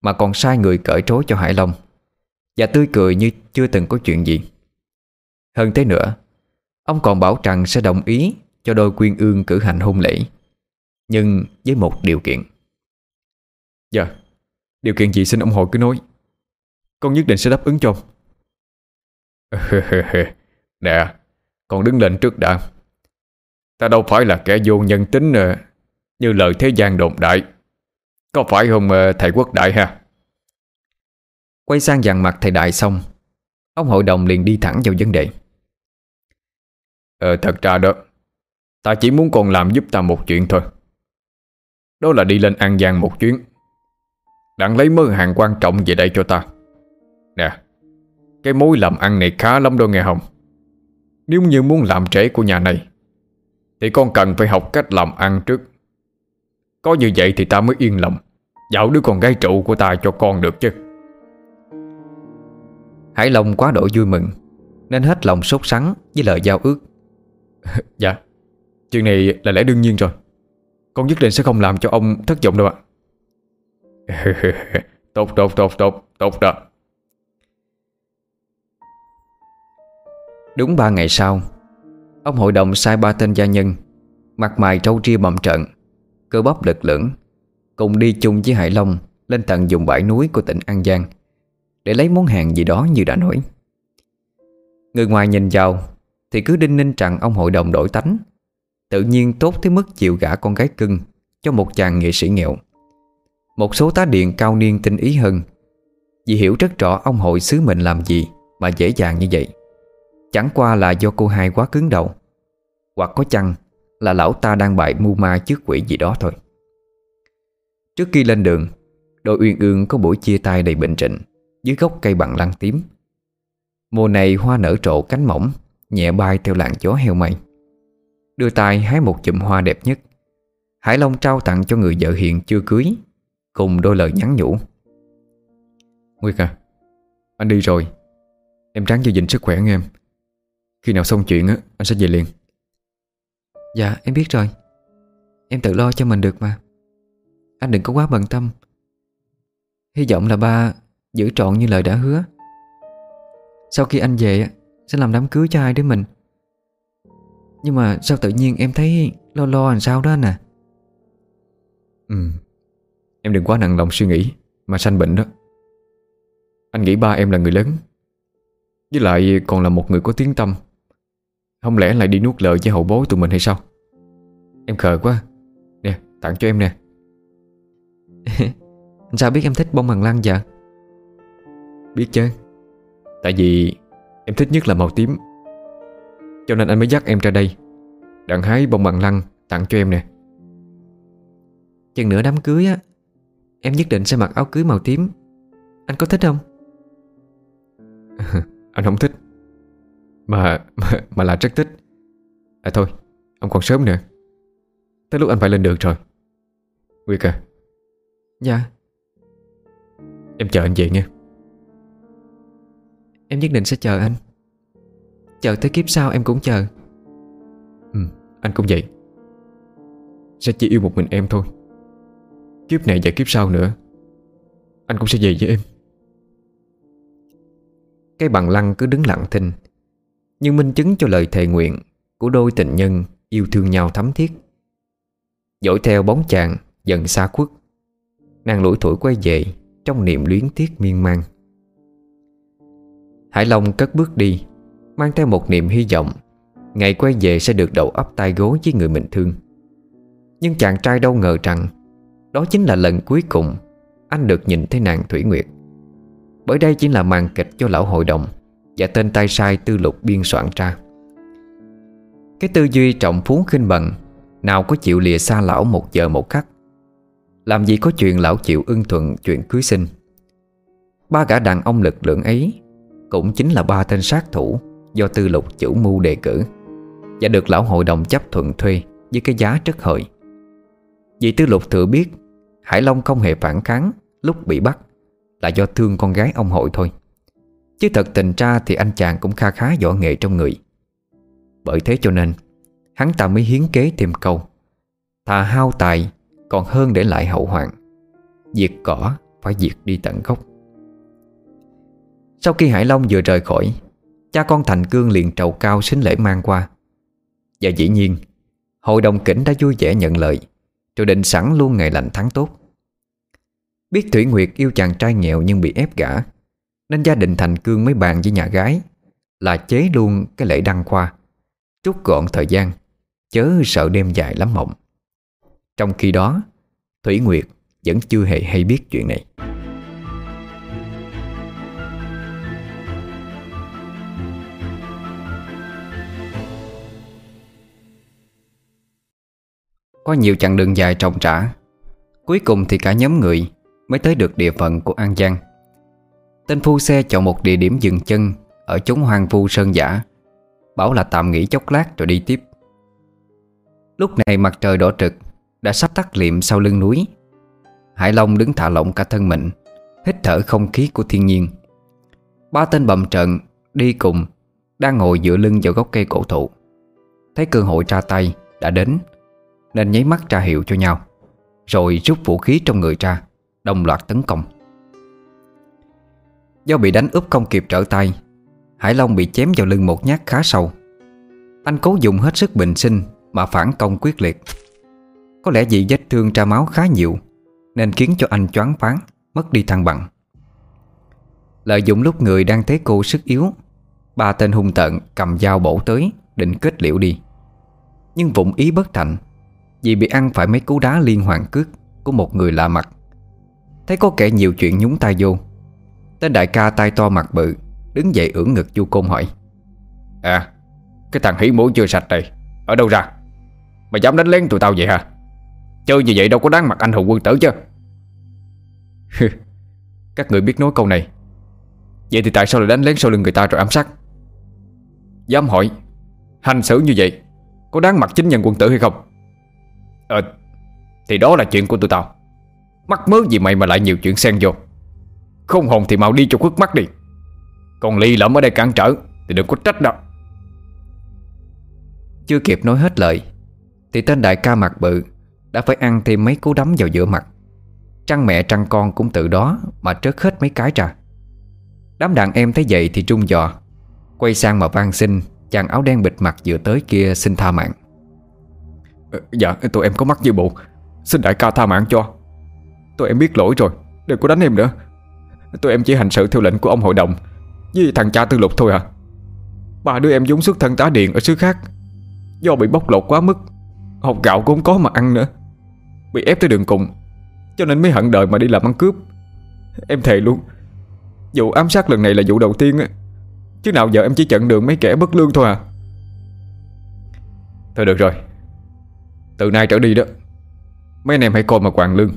Mà còn sai người cởi trối cho Hải Long, Và tươi cười như chưa từng có chuyện gì. Hơn thế nữa, Ông còn bảo rằng sẽ đồng ý Cho đôi quyên ương cử hành hôn lễ, Nhưng với một điều kiện. Dạ. Điều kiện gì xin ông hội cứ nói. Con nhất định sẽ đáp ứng cho ông. Nè, Con đứng lên trước đã. Ta đâu phải là kẻ vô nhân tính ờ, Như lời thế gian đồn đại. Có phải không ờ, thầy quốc đại ha? Quay sang dàn mặt thầy đại xong, Ông hội đồng liền đi thẳng vào vấn đề. Ờ thật ra đó, Ta chỉ muốn con làm giúp ta một chuyện thôi. Đó là đi lên An Giang một chuyến. Đặng lấy mớ hàng quan trọng về đây cho ta. Nè Cái mối làm ăn này khá lắm đâu nghe không? Nếu như muốn làm trễ của nhà này Thì con cần phải học cách làm ăn trước. Có như vậy thì ta mới yên lòng Dạo đứa con gái trụ của ta cho con được chứ. Hải Long quá độ vui mừng Nên hết lòng sốt sắng với lời giao ước. Dạ Chuyện này là lẽ đương nhiên rồi. Con nhất định sẽ không làm cho ông thất vọng đâu ạ Tốt tốt tốt tốt Tốt đó. Đúng ba ngày sau, Ông hội đồng sai ba tên gia nhân, Mặt mày trâu ria bậm trận Cơ bắp lực lưỡng Cùng đi chung với Hải Long Lên tận vùng bãi núi của tỉnh An Giang Để lấy món hàng gì đó như đã nói. Người ngoài nhìn vào Thì cứ đinh ninh rằng ông hội đồng đổi tánh, Tự nhiên tốt tới mức chịu gả con gái cưng Cho một chàng nghệ sĩ nghèo. Một số tá điện cao niên tinh ý hơn. Vì hiểu rất rõ ông hội sứ mình làm gì Mà dễ dàng như vậy. Chẳng qua là do cô hai quá cứng đầu. Hoặc có chăng là lão ta đang bại mưu ma trước quỷ gì đó thôi. Trước khi lên đường, Đội Uyên Ương có buổi chia tay đầy bình trịnh Dưới gốc cây bằng lăng tím. Mùa này hoa nở trộ cánh mỏng, Nhẹ bay theo làn gió heo mây. Đưa tay hái một chùm hoa đẹp nhất. Hải Long trao tặng cho người vợ hiện chưa cưới Cùng đôi lời nhắn nhủ. Nguyệt à Anh đi rồi. Em ráng giữ gìn sức khỏe nghe em. Khi nào xong chuyện á anh sẽ về liền. Dạ em biết rồi. Em tự lo cho mình được mà. Anh đừng có quá bận tâm. Hy vọng là ba Giữ trọn như lời đã hứa. Sau khi anh về Sẽ làm đám cưới cho hai đứa mình. Nhưng mà sao tự nhiên em thấy Lo lo làm sao đó anh à Ừ Em đừng quá nặng lòng suy nghĩ Mà sanh bệnh đó. Anh nghĩ ba em là người lớn Với lại còn là một người có tiếng tâm Không lẽ lại đi nuốt lời với hậu bối tụi mình hay sao? Em khờ quá. Nè tặng cho em nè. Anh sao biết em thích bông bằng lăng vậy? Biết chứ. Tại vì em thích nhất là màu tím. Cho nên anh mới dắt em ra đây Đặng hái bông bằng lăng tặng cho em nè. Chừng nữa đám cưới á Em nhất định sẽ mặc áo cưới màu tím. Anh có thích không? Anh không thích. Mà, mà mà là rất thích. À thôi Ông còn sớm nữa. Tới lúc anh phải lên đường rồi. Nguyệt à. Dạ. Em chờ anh về nha. Em nhất định sẽ chờ anh. Chờ tới kiếp sau em cũng chờ. Ừ anh cũng vậy. Sẽ chỉ yêu một mình em thôi Kiếp này và kiếp sau nữa. Anh cũng sẽ về với em. Cái bằng lăng cứ đứng lặng thinh, Nhưng minh chứng cho lời thề nguyện Của đôi tình nhân yêu thương nhau thắm thiết. Dõi theo bóng chàng Dần xa khuất, Nàng lủi thủi quay về Trong niềm luyến tiếc miên man. Hải Long cất bước đi, Mang theo một niềm hy vọng, Ngày quay về sẽ được đầu ấp tay gối với người mình thương. Nhưng chàng trai đâu ngờ rằng đó chính là lần cuối cùng Anh được nhìn thấy nàng Thủy Nguyệt. Bởi đây chỉ là màn kịch cho lão hội đồng Và tên tay sai tư lục biên soạn ra. Cái tư duy trọng phú khinh bần, Nào có chịu lìa xa lão một giờ một khắc. Làm gì có chuyện lão chịu ưng thuận chuyện cưới sinh. Ba gã đàn ông lực lượng ấy Cũng chính là ba tên sát thủ Do tư lục chủ mưu đề cử Và được lão hội đồng chấp thuận thuê Với cái giá rất hời. Vì tư lục thừa biết Hải Long không hề phản kháng, Lúc bị bắt Là do thương con gái ông hội thôi. Chứ thật tình ra thì anh chàng cũng kha khá võ nghệ trong người. Bởi thế cho nên, Hắn ta mới hiến kế thêm câu Thà hao tài Còn hơn để lại hậu hoạn. Diệt cỏ phải diệt đi tận gốc. Sau khi Hải Long vừa rời khỏi, Cha con Thành Cương liền trầu cao xính lễ mang qua. Và dĩ nhiên, Hội đồng kỉnh đã vui vẻ nhận lời. Rồi định sẵn luôn ngày lành tháng tốt. Biết Thủy Nguyệt yêu chàng trai nghèo nhưng bị ép gả, Nên gia đình Thành Cương mới bàn với nhà gái, Là chế luôn cái lễ đăng khoa. Chút gọn thời gian, Chớ sợ đêm dài lắm mộng. Trong khi đó, Thủy Nguyệt vẫn chưa hề hay biết chuyện này. Có nhiều chặng đường dài trồng trả Cuối cùng thì cả nhóm người Mới tới được địa phận của An Giang. Tên phu xe chọn một địa điểm dừng chân Ở chốn hoang vu sơn giả, Bảo là tạm nghỉ chốc lát rồi đi tiếp. Lúc này mặt trời đỏ trực, Đã sắp tắt liệm sau lưng núi. Hải Long đứng thả lỏng cả thân mình, Hít thở không khí của thiên nhiên. Ba tên bầm trận Đi cùng Đang ngồi dựa lưng vào gốc cây cổ thụ. Thấy cơ hội ra tay, Đã đến. Nên nháy mắt ra hiệu cho nhau, Rồi rút vũ khí trong người ra, Đồng loạt tấn công. Do bị đánh úp không kịp trở tay, Hải Long bị chém vào lưng một nhát khá sâu. Anh cố dùng hết sức bình sinh Mà phản công quyết liệt. Có lẽ vì vết thương ra máu khá nhiều, Nên khiến cho anh choáng váng, Mất đi thăng bằng. Lợi dụng lúc người đang thấy cô sức yếu, Ba tên hung tợn cầm dao bổ tới, Định kết liễu đi. Nhưng vụng ý bất thành vì bị ăn phải mấy cú đá liên hoàn cước Của một người lạ mặt. Thấy có kẻ nhiều chuyện nhúng tay vô, Tên đại ca tay to mặt bự, Đứng dậy ưỡn ngực chu côn hỏi. À Cái thằng hỉ mũi chưa sạch này Ở đâu ra? Mà dám đánh lén tụi tao vậy hả? Chơi như vậy đâu có đáng mặt anh hùng quân tử chứ. Các người biết nói câu này. Vậy thì tại sao lại đánh lén sau lưng người ta rồi ám sát? Dám hỏi, Hành xử như vậy, Có đáng mặt chính nhân quân tử hay không? Ờ Thì đó là chuyện của tụi tao. Mắc mớ gì mày mà lại nhiều chuyện xen vô? Không hồn thì mau đi cho khuất mắt đi. Còn ly lẫm ở đây cản trở Thì đừng có trách đâu. Chưa kịp nói hết lời, Thì tên đại ca mặt bự Đã phải ăn thêm mấy cú đấm vào giữa mặt. Trăng mẹ trăng con cũng từ đó Mà trớt hết mấy cái ra. Đám đàn em thấy vậy thì trung dò, Quay sang mà van xin, Chàng áo đen bịt mặt vừa tới kia xin tha mạng. Dạ tụi em có mắc như bộ Xin đại ca tha mạng cho. Tụi em biết lỗi rồi, Đừng có đánh em nữa. Tụi em chỉ hành sự theo lệnh của ông hội đồng, Với thằng cha tư lục thôi à. Ba đứa em giống xuất thân tá điện ở xứ khác, Do bị bóc lột quá mức Học gạo cũng không có mà ăn nữa. Bị ép tới đường cùng, Cho nên mới hận đời mà đi làm ăn cướp. Em thề luôn, Vụ ám sát lần này là vụ đầu tiên á, Chứ nào giờ em chỉ chặn đường mấy kẻ bất lương thôi à. Thôi được rồi từ nay trở đi đó, Mấy anh em hãy coi mà quàng lương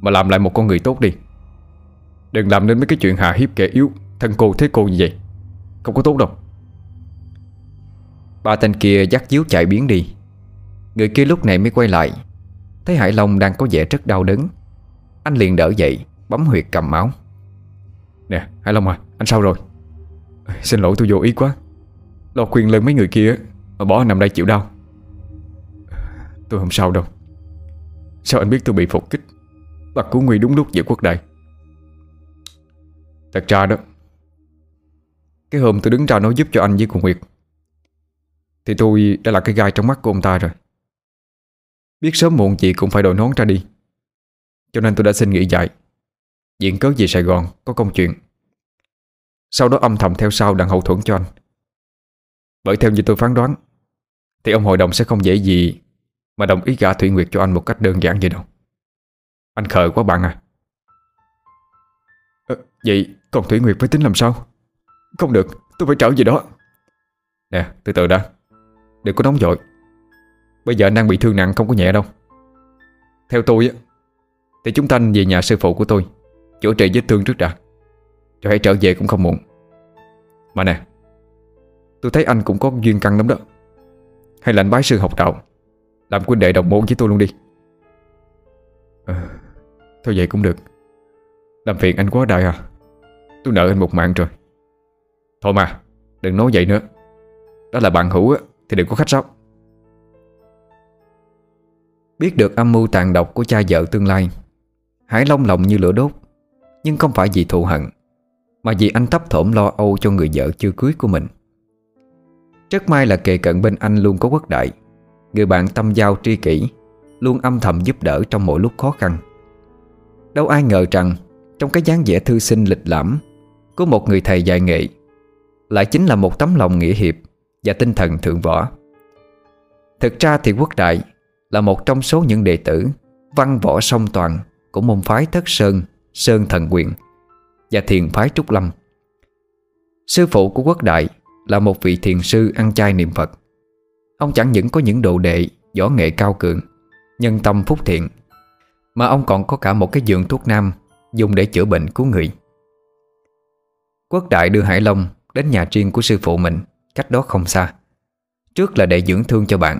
Mà làm lại một con người tốt đi. Đừng làm nên mấy cái chuyện hạ hiếp kẻ yếu, Thân cô thế cô như vậy. Không có tốt đâu. Ba tên kia dắt díu chạy biến đi. Người kia lúc này mới quay lại, Thấy Hải Long đang có vẻ rất đau đớn. Anh liền đỡ dậy, Bấm huyệt cầm máu. Nè, Hải Long à Anh sao rồi? Xin lỗi, tôi vô ý quá. Lo khuyên lên mấy người kia Mà bỏ anh nằm đây chịu đau. Tôi không sao đâu. Sao anh biết tôi bị phục kích? Bà cứu Nguy đúng lúc giữa quốc đại. Thật ra đó, Cái hôm tôi đứng ra nói giúp cho anh với cô Nguyệt, Thì tôi đã là cái gai trong mắt của ông ta rồi. Biết sớm muộn chị cũng phải đội nón ra đi. Cho nên tôi đã xin nghỉ dạy Diện cớ về Sài Gòn Có công chuyện. Sau đó âm thầm theo sau đặng hậu thuẫn cho anh. Bởi theo như tôi phán đoán, Thì ông hội đồng sẽ không dễ gì mà đồng ý gả Thủy Nguyệt cho anh một cách đơn giản vậy đâu. Anh khờ quá bạn à. À Vậy còn Thủy Nguyệt phải tính làm sao? Không được tôi phải trở về đó. Nè từ từ đã. Đừng có nóng vội. Bây giờ anh đang bị thương nặng không có nhẹ đâu. Theo tôi á Thì chúng ta về nhà sư phụ của tôi Chữa trị vết thương trước đã. Rồi hãy trở về cũng không muộn. Mà nè Tôi thấy anh cũng có duyên căn lắm đó. Hay là anh bái sư học đạo làm quân đệ đồng môn với tôi luôn đi. À, Thôi vậy cũng được. Làm phiền anh quá đại à. Tôi nợ anh một mạng rồi. Thôi mà Đừng nói vậy nữa. Đó là bạn hữu á Thì đừng có khách sáo. Biết được âm mưu tàn độc của cha vợ tương lai Hải Long lòng như lửa đốt Nhưng không phải vì thù hận Mà vì anh thấp thỏm lo âu cho người vợ chưa cưới của mình. Rất may là kề cận bên anh luôn có quốc đại Người bạn tâm giao tri kỷ Luôn âm thầm giúp đỡ trong mỗi lúc khó khăn Đâu ai ngờ rằng Trong cái dáng vẻ thư sinh lịch lãm Của một người thầy dạy nghệ Lại chính là một tấm lòng nghĩa hiệp Và tinh thần thượng võ Thực ra thì quốc đại là một trong số những đệ tử văn võ song toàn của môn phái Thất Sơn, Sơn Thần Quyền và thiền phái Trúc Lâm. Sư phụ của quốc đại là một vị thiền sư ăn chay niệm Phật. Ông chẳng những có những đồ đệ võ nghệ cao cường, nhân tâm phúc thiện, mà ông còn có cả một cái giường thuốc nam dùng để chữa bệnh cứu người. Quốc đại đưa Hải Long đến nhà riêng của sư phụ mình cách đó không xa. Trước là để dưỡng thương cho bạn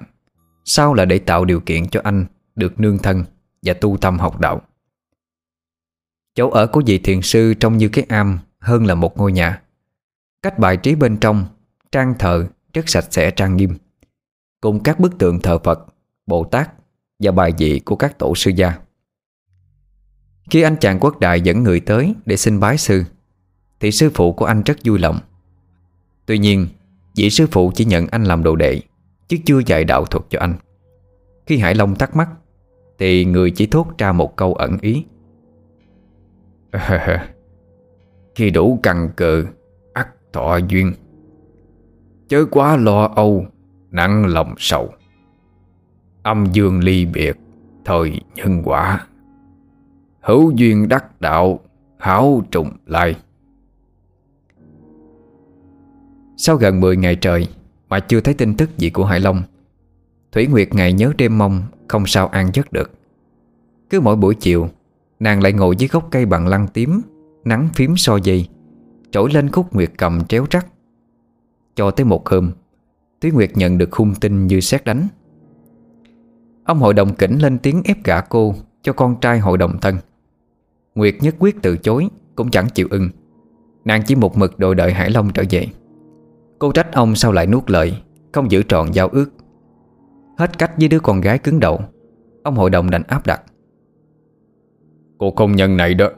sau là để tạo điều kiện cho anh Được nương thân và tu tâm học đạo Chỗ ở của vị thiền sư trông như cái am Hơn là một ngôi nhà Cách bài trí bên trong Trang thờ rất sạch sẽ trang nghiêm Cùng các bức tượng thờ Phật, Bồ Tát Và bài vị của các tổ sư gia. Khi anh chàng quốc đại dẫn người tới Để xin bái sư, Thì sư phụ của anh rất vui lòng. Tuy nhiên, Vị sư phụ chỉ nhận anh làm đồ đệ, Chứ chưa dạy đạo thuật cho anh. Khi Hải Long thắc mắc, Thì người chỉ thốt ra một câu ẩn ý. Khi đủ cằn cờ, ắt thọ duyên. Chớ quá lo âu Nặng lòng sầu. Âm dương ly biệt, Thời nhân quả. Hữu duyên đắc đạo Hảo trùng lai. Sau gần 10 ngày trời mà chưa thấy tin tức gì của Hải Long, Thủy Nguyệt ngày nhớ đêm mong Không sao an giấc được. Cứ mỗi buổi chiều, Nàng lại ngồi dưới gốc cây bằng lăng tím, Nắng phím so dây, Trỗi lên khúc Nguyệt cầm tréo rắc. Cho tới một hôm Túy Nguyệt nhận được hung tin như xét đánh. Ông hội đồng kỉnh lên tiếng ép gả cô Cho con trai hội đồng thân. Nguyệt nhất quyết từ chối, Cũng chẳng chịu ưng. Nàng chỉ một mực đòi đợi Hải Long trở về. Cô trách ông sao lại nuốt lời, Không giữ trọn giao ước. Hết cách với đứa con gái cứng đầu, Ông hội đồng đành áp đặt. Cô công nhân này đó,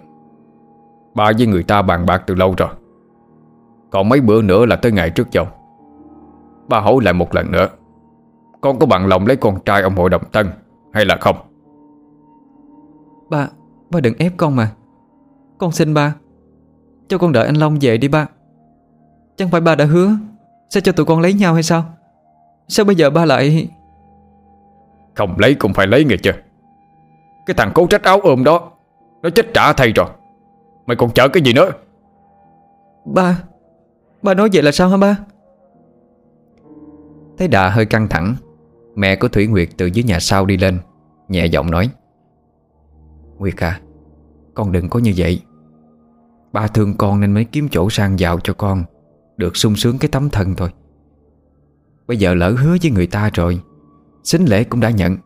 Ba với người ta bàn bạc từ lâu rồi. Còn mấy bữa nữa là tới ngày trước chồng. Ba hỏi lại một lần nữa. Con có bằng lòng lấy con trai ông hội đồng tân Hay là không? Ba Ba đừng ép con mà. Con xin ba. Cho con đợi anh Long về đi ba. Chẳng phải ba đã hứa Sẽ cho tụi con lấy nhau hay sao? Sao bây giờ ba lại Không lấy cũng phải lấy nghe chưa? Cái thằng cố trách áo ôm đó Nó chết trả thầy rồi. Mày còn chờ cái gì nữa? Ba Ba nói vậy là sao hả ba Thấy Đà hơi căng thẳng. Mẹ của Thủy Nguyệt từ dưới nhà sau đi lên, Nhẹ giọng nói, Nguyệt à Con đừng có như vậy. Ba thương con nên mới kiếm chỗ sang giàu cho con, được sung sướng cái tấm thân thôi. Bây giờ lỡ hứa với người ta rồi, Xính lễ cũng đã nhận.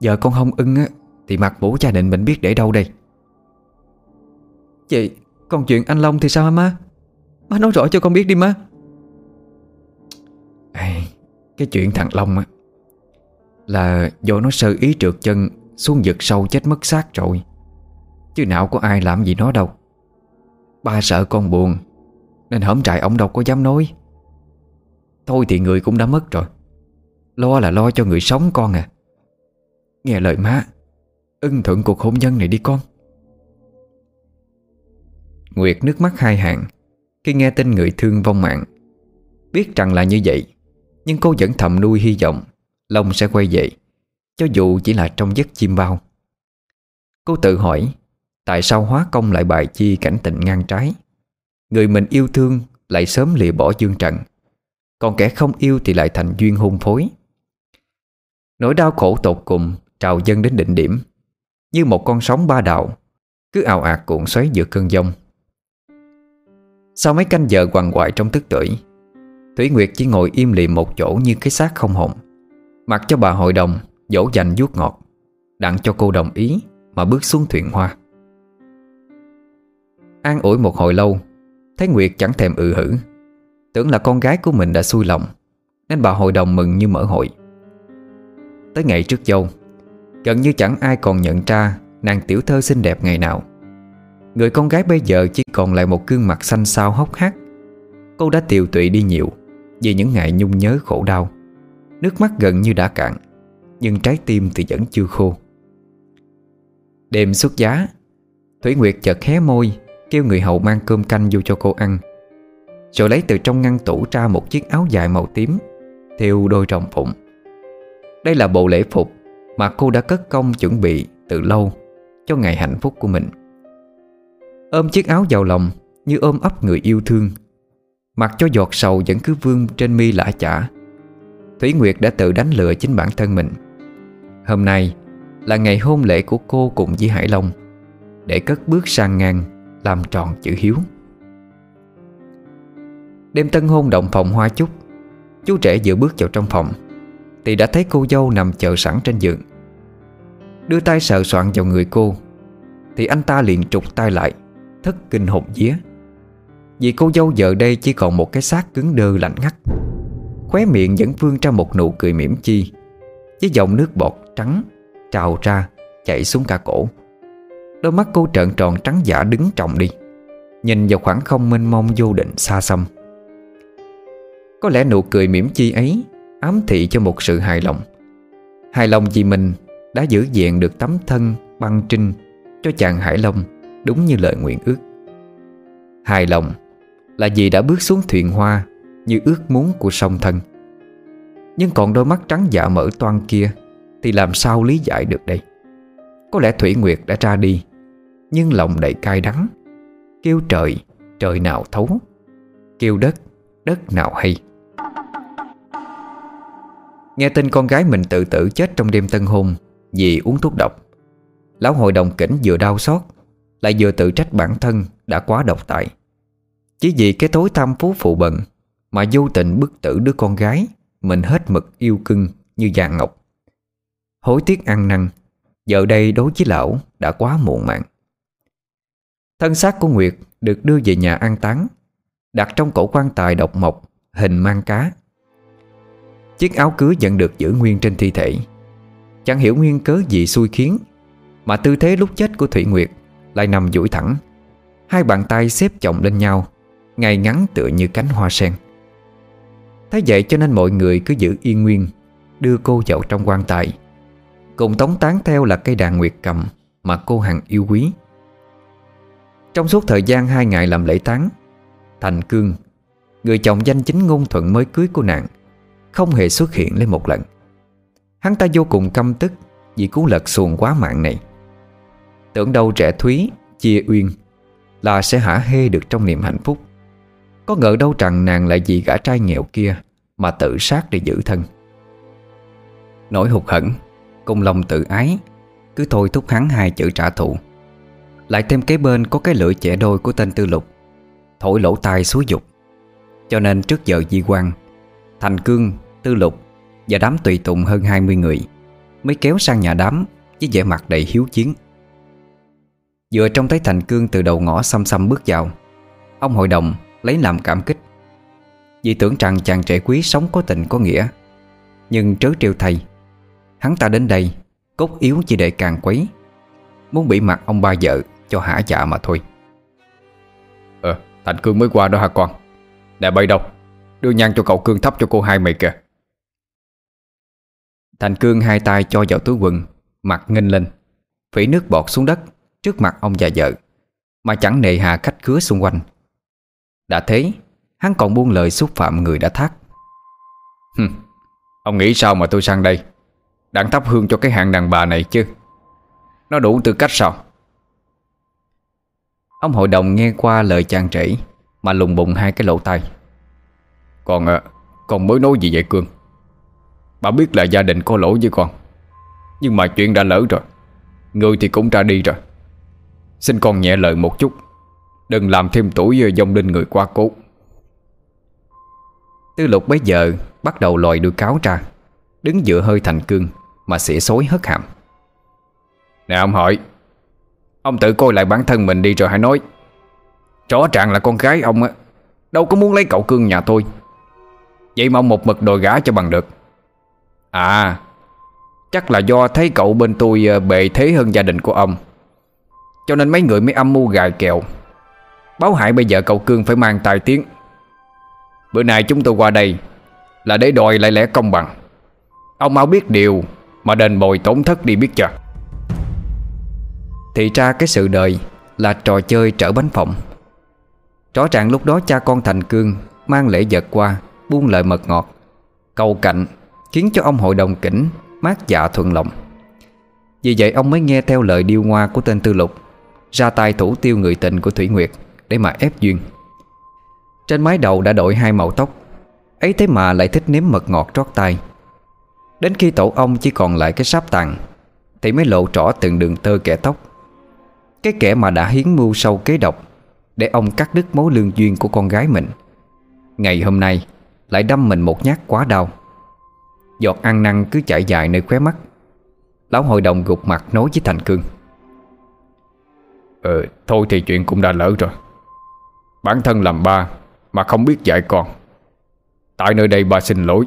Giờ con không ưng á, Thì mặt mũi gia đình mình biết để đâu đây. Chị, Còn chuyện anh Long thì sao hả má? Má nói rõ cho con biết đi má. Ê, Cái chuyện thằng Long á Là do nó sơ ý trượt chân Xuống vực sâu chết mất xác rồi. Chứ nào có ai làm gì nó đâu. Ba sợ con buồn Nên hổm trại ông đâu có dám nói. Thôi thì người cũng đã mất rồi. Lo là lo cho người sống con à. Nghe lời má Ưng thuận cuộc hôn nhân này đi con. Nguyệt nước mắt hai hàng Khi nghe tin người thương vong mạng. Biết rằng là như vậy nhưng cô vẫn thầm nuôi hy vọng Long sẽ quay về, Cho dù chỉ là trong giấc chim bao. Cô tự hỏi, Tại sao hóa công lại bài chi cảnh tình ngang trái? Người mình yêu thương Lại sớm lìa bỏ dương trần Còn kẻ không yêu thì lại thành duyên hôn phối. Nỗi đau khổ tột cùng Trào dâng đến đỉnh điểm, Như một con sóng ba đạo, Cứ ào ạt cuộn xoáy giữa cơn giông. Sau mấy canh giờ quằn quại trong tức tưởi Thủy Nguyệt chỉ ngồi im lìm một chỗ như cái xác không hồn, Mặc cho bà hội đồng Dỗ dành vuốt ngọt, Đặng cho cô đồng ý Mà bước xuống thuyền hoa. An ủi một hồi lâu Thấy Nguyệt chẳng thèm ừ hử. Tưởng là con gái của mình đã xui lòng, Nên bà hội đồng mừng như mở hội. Tới ngày trước dâu, Gần như chẳng ai còn nhận ra Nàng tiểu thơ xinh đẹp ngày nào. Người con gái bây giờ chỉ còn lại một gương mặt xanh xao hốc hác. Cô đã tiều tụy đi nhiều. Vì những ngày nhung nhớ khổ đau. Nước mắt gần như đã cạn, Nhưng trái tim thì vẫn chưa khô. Đêm xuất giá, Thủy Nguyệt chợt hé môi, Kêu người hầu mang cơm canh vô cho cô ăn. Rồi lấy từ trong ngăn tủ ra một chiếc áo dài màu tím, Theo đôi rồng phụng. Đây là bộ lễ phục Mà cô đã cất công chuẩn bị từ lâu Cho ngày hạnh phúc của mình. Ôm chiếc áo vào lòng Như ôm ấp người yêu thương. Mặc cho giọt sầu vẫn cứ vương trên mi lã chả, Thủy Nguyệt đã tự đánh lừa chính bản thân mình. Hôm nay là ngày hôn lễ của cô cùng với Hải Long, Để cất bước sang ngang, Làm tròn chữ hiếu. Đêm tân hôn động phòng hoa chúc, Chú trẻ vừa bước vào trong phòng, Thì đã thấy cô dâu nằm chờ sẵn trên giường. Đưa tay sờ soạn vào người cô, Thì anh ta liền trục tay lại, Thất kinh hồn vía. Vì cô dâu giờ đây chỉ còn một cái xác cứng đơ lạnh ngắt. Khóe miệng vẫn vương ra một nụ cười mỉm chi. Với dòng nước bọt trắng, Trào ra Chạy xuống cả cổ. Đôi mắt cô trợn tròn trắng giả đứng trọng đi, Nhìn vào khoảng không mênh mông vô định xa xăm. Có lẽ nụ cười mỉm chi ấy Ám thị cho một sự hài lòng. Hài lòng vì mình Đã giữ diện được tấm thân băng trinh Cho chàng Hải Long Đúng như lời nguyện ước. Hài lòng là vì đã bước xuống thuyền hoa Như ước muốn của song thân. Nhưng còn đôi mắt trắng dạ mở toan kia Thì làm sao lý giải được đây? Có lẽ Thủy Nguyệt đã ra đi Nhưng lòng đầy cay đắng. Kêu trời, trời nào thấu? Kêu đất, đất nào hay? Nghe tin con gái mình tự tử chết trong đêm tân hôn Vì uống thuốc độc Lão hội đồng kỉnh vừa đau xót Lại vừa tự trách bản thân đã quá độc tài chỉ vì cái tối tham phú phụ bận Mà vô tình bức tử đứa con gái Mình hết mực yêu cưng như vàng ngọc. Hối tiếc ăn năn, Giờ đây đối với lão đã quá muộn màng. Thân xác của Nguyệt được đưa về nhà an táng, Đặt trong cổ quan tài độc mộc, Hình mang cá. Chiếc áo cưới vẫn được giữ nguyên trên thi thể. Chẳng hiểu nguyên cớ gì xui khiến, Mà tư thế lúc chết của Thủy Nguyệt Lại nằm duỗi thẳng. Hai bàn tay xếp chồng lên nhau ngay ngắn tựa như cánh hoa sen. Thế vậy cho nên mọi người cứ giữ yên nguyên, Đưa cô vào trong quan tài. Cùng tống tán theo là cây đàn nguyệt cầm Mà cô hằng yêu quý. Trong suốt thời gian hai ngày làm lễ táng Thành Cương, Người chồng danh chính ngôn thuận mới cưới của nàng, Không hề xuất hiện lên một lần. Hắn ta vô cùng căm tức Vì cú lật xuồng quá mạng này. Tưởng đâu trẻ Thúy, Chia Uyên Là sẽ hả hê được trong niềm hạnh phúc. Có ngờ đâu rằng nàng lại vì gã trai nghèo kia Mà tự sát để giữ thân. Nỗi hụt hẫng Cùng lòng tự ái Cứ thôi thúc hắn hai chữ trả thù. Lại thêm kế bên có cái lưỡi trẻ đôi của tên tư lục Thổi lỗ tai xúi dục. Cho nên trước giờ di quan Thành Cương, Tư Lục Và đám tùy tùng hơn 20 người Mới kéo sang nhà đám Với vẻ mặt đầy hiếu chiến. Vừa trông thấy Thành Cương từ đầu ngõ xăm xăm bước vào Ông hội đồng lấy làm cảm kích. Vì tưởng rằng chàng trẻ quý sống có tình có nghĩa Nhưng trớ trêu thay Hắn ta đến đây Cốt yếu chỉ để càng quấy Muốn bị mặt ông ba vợ Cho hả dạ mà thôi. Ờ Thành Cương mới qua đó hả con? Nè bay đâu? Đưa nhang cho cậu Cương thắp cho cô hai mày kìa. Thành Cương hai tay cho vào túi quần Mặt nghênh lên Phỉ nước bọt xuống đất Trước mặt ông già vợ Mà chẳng nề hà khách khứa xung quanh đã thế Hắn còn buông lời xúc phạm người đã thác. Hừm, Ông nghĩ sao mà tôi sang đây? Đang thắp hương cho cái hạng đàn bà này chứ? Nó đủ tư cách sao? Ông hội đồng nghe qua lời chàng trĩ Mà lùng bùng hai cái lỗ tai. Còn ờ, à, con mới nói gì vậy Cương? Bà biết là gia đình có lỗi với con Nhưng mà chuyện đã lỡ rồi. Người thì cũng ra đi rồi. Xin con nhẹ lời một chút. Đừng làm thêm tuổi dông linh người quá cố. Tư lục bấy giờ bắt đầu lòi đuôi cáo ra, Đứng dựa hơi thành cương Mà xỉa xối hất hàm. Nè ông hỏi, Ông tự coi lại bản thân mình đi rồi hãy nói. Rõ ràng là con gái ông á, Đâu có muốn lấy cậu cương nhà tôi. Vậy mà ông một mực đòi gả cho bằng được. À Chắc là do thấy cậu bên tôi ờ, bề thế hơn gia đình của ông. Cho nên mấy người mới âm mưu gài kèo. Báo hại bây giờ cậu Cương phải mang tài tiếng. Bữa nay chúng tôi qua đây Là để đòi lại lẽ công bằng. Ông mau biết điều Mà đền bồi tổn thất đi biết chưa? Thì ra cái sự đời Là trò chơi trở bánh phộng. Rõ ràng lúc đó cha con Thành Cương Mang lễ vật qua, Buông lời mật ngọt, Cầu cạnh, Khiến cho ông hội đồng kỉnh Mát dạ thuận lòng. Vì vậy ông mới nghe theo lời điêu ngoa của tên Tư Lục, Ra tay thủ tiêu người tình của Thủy Nguyệt. Để mà ép duyên. Trên mái đầu đã đổi hai màu tóc, ấy thế mà lại thích nếm mật ngọt trót tay Đến khi tổ ông chỉ còn lại cái sáp tàn, Thì mới lộ rõ từng đường tơ kẻ tóc. Cái kẻ mà đã hiến mưu sâu kế độc Để ông cắt đứt mối lương duyên của con gái mình. Ngày hôm nay Lại đâm mình một nhát quá đau. Giọt ăn năn cứ chạy dài nơi khóe mắt. Lão hội đồng gục mặt nói với Thành Cương. Ờ thôi thì chuyện cũng đã lỡ rồi. Bản thân làm ba Mà không biết dạy con. Tại nơi đây ba xin lỗi.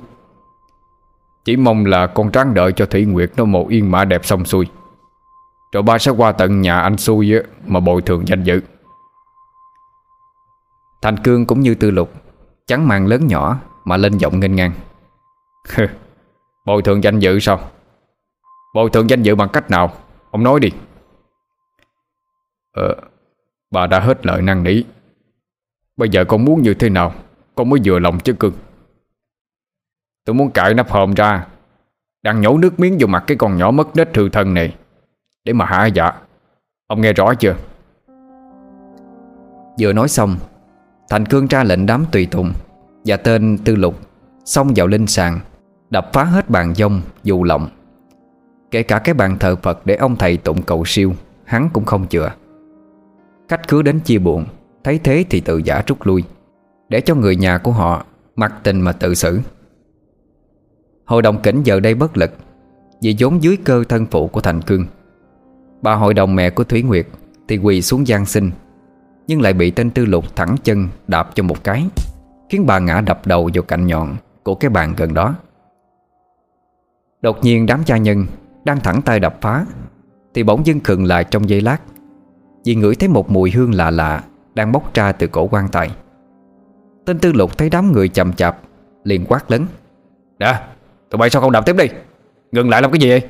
Chỉ mong là con tráng đợi cho Thủy Nguyệt Nó một yên mã đẹp xong xuôi. Rồi ba sẽ qua tận nhà anh xui á, Mà bồi thường danh dự. Thành Cương cũng như Tư Lục chắn màng lớn nhỏ Mà lên giọng nghênh ngang. Bồi thường danh dự sao? Bồi thường danh dự bằng cách nào? Ông nói đi. Ờ Bà đã hết lời năng nỉ. Bây giờ con muốn như thế nào? Con mới vừa lòng chứ cưng. Tôi muốn cãi nắp hòm ra. Đang nhổ nước miếng vô mặt cái con nhỏ mất nết thư thân này. Để mà hạ dạ. Ông nghe rõ chưa? Vừa nói xong, Thành Cương ra lệnh đám tùy tùng Và tên Tư Lục Xông vào linh sàng, Đập phá hết bàn dông dù lộng. Kể cả cái bàn thờ Phật Để ông thầy tụng cầu siêu, Hắn cũng không chừa. Khách cứ đến chia buồn Thấy thế thì tự giả rút lui, Để cho người nhà của họ Mặc tình mà tự xử. Hội đồng kỉnh giờ đây bất lực, Vì vốn dưới cơ thân phụ của Thành Cương. Bà hội đồng mẹ của thúy Nguyệt Thì quỳ xuống gian sinh, Nhưng lại bị tên tư lục thẳng chân Đạp cho một cái, Khiến bà ngã đập đầu vào cạnh nhọn Của cái bàn gần đó. Đột nhiên đám gia nhân Đang thẳng tay đập phá, Thì bỗng dưng khựng lại trong giây lát, Vì ngửi thấy một mùi hương lạ lạ đang bốc ra từ cổ quan tài. Tên tư lục thấy đám người chậm chạp, Liền quát lớn. Nè, tụi bay sao không đạp tiếp đi? Ngừng lại làm cái gì vậy?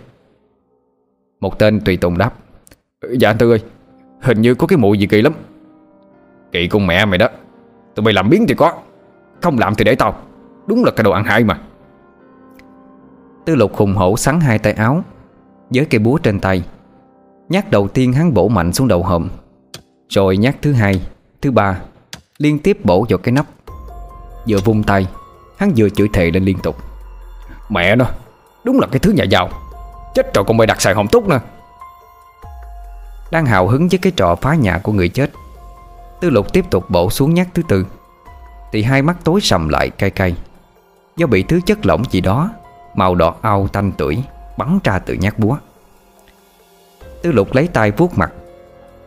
Một tên tùy tùng đáp. Dạ anh Tư ơi, Hình như có cái mùi gì kỳ lắm. Kỳ con mẹ mày đó, Tụi bay làm biến thì có, Không làm thì để tao. Đúng là cái đồ ăn hại mà. Tư lục hùng hổ sắn hai tay áo, Với cây búa trên tay, Nhát đầu tiên hắn bổ mạnh xuống đầu hòm. Rồi nhát thứ hai, Thứ ba, Liên tiếp bổ vào cái nắp, Vừa vung tay, Hắn vừa chửi thề lên liên tục. Mẹ nó, Đúng là cái thứ nhà giàu. Chết rồi còn mày đặt xài hồng túc nè. Đang hào hứng với cái trò phá nhà của người chết, Tư lục tiếp tục bổ xuống nhát thứ tư. Thì hai mắt tối sầm lại cay cay. Do bị thứ chất lỏng gì đó, Màu đỏ ao tanh tuổi Bắn ra từ nhát búa. Tư lục lấy tay vuốt mặt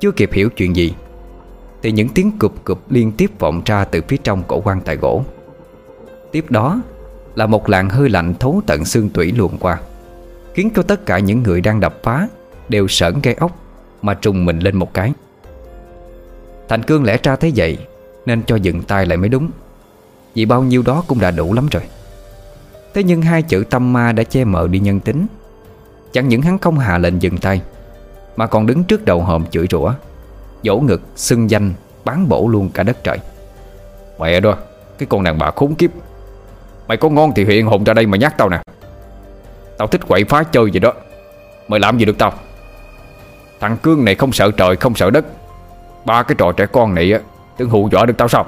chưa kịp hiểu chuyện gì, Thì những tiếng cụp cụp liên tiếp vọng ra Từ phía trong cổ quan tài gỗ. Tiếp đó là một làn hơi lạnh thấu tận xương tủy luồn qua, Khiến cho tất cả những người đang đập phá Đều sởn gai ốc Mà trùng mình lên một cái. Thành Cương lẽ ra thấy vậy Nên cho dừng tay lại mới đúng, Vì bao nhiêu đó cũng đã đủ lắm rồi. Thế nhưng hai chữ tâm ma đã che mờ đi nhân tính, Chẳng những hắn không hạ lệnh dừng tay mà còn đứng trước đầu hòm chửi rủa. Dỗ ngực, xưng danh Bán bổ luôn cả đất trời. Mẹ đó Cái con đàn bà khốn kiếp. Mày có ngon thì hiện hồn ra đây mà nhắc tao nè. Tao thích quậy phá chơi vậy đó. Mày làm gì được tao? Thằng Cương này không sợ trời không sợ đất. Ba cái trò trẻ con này á Tưởng hù dọa được tao sao?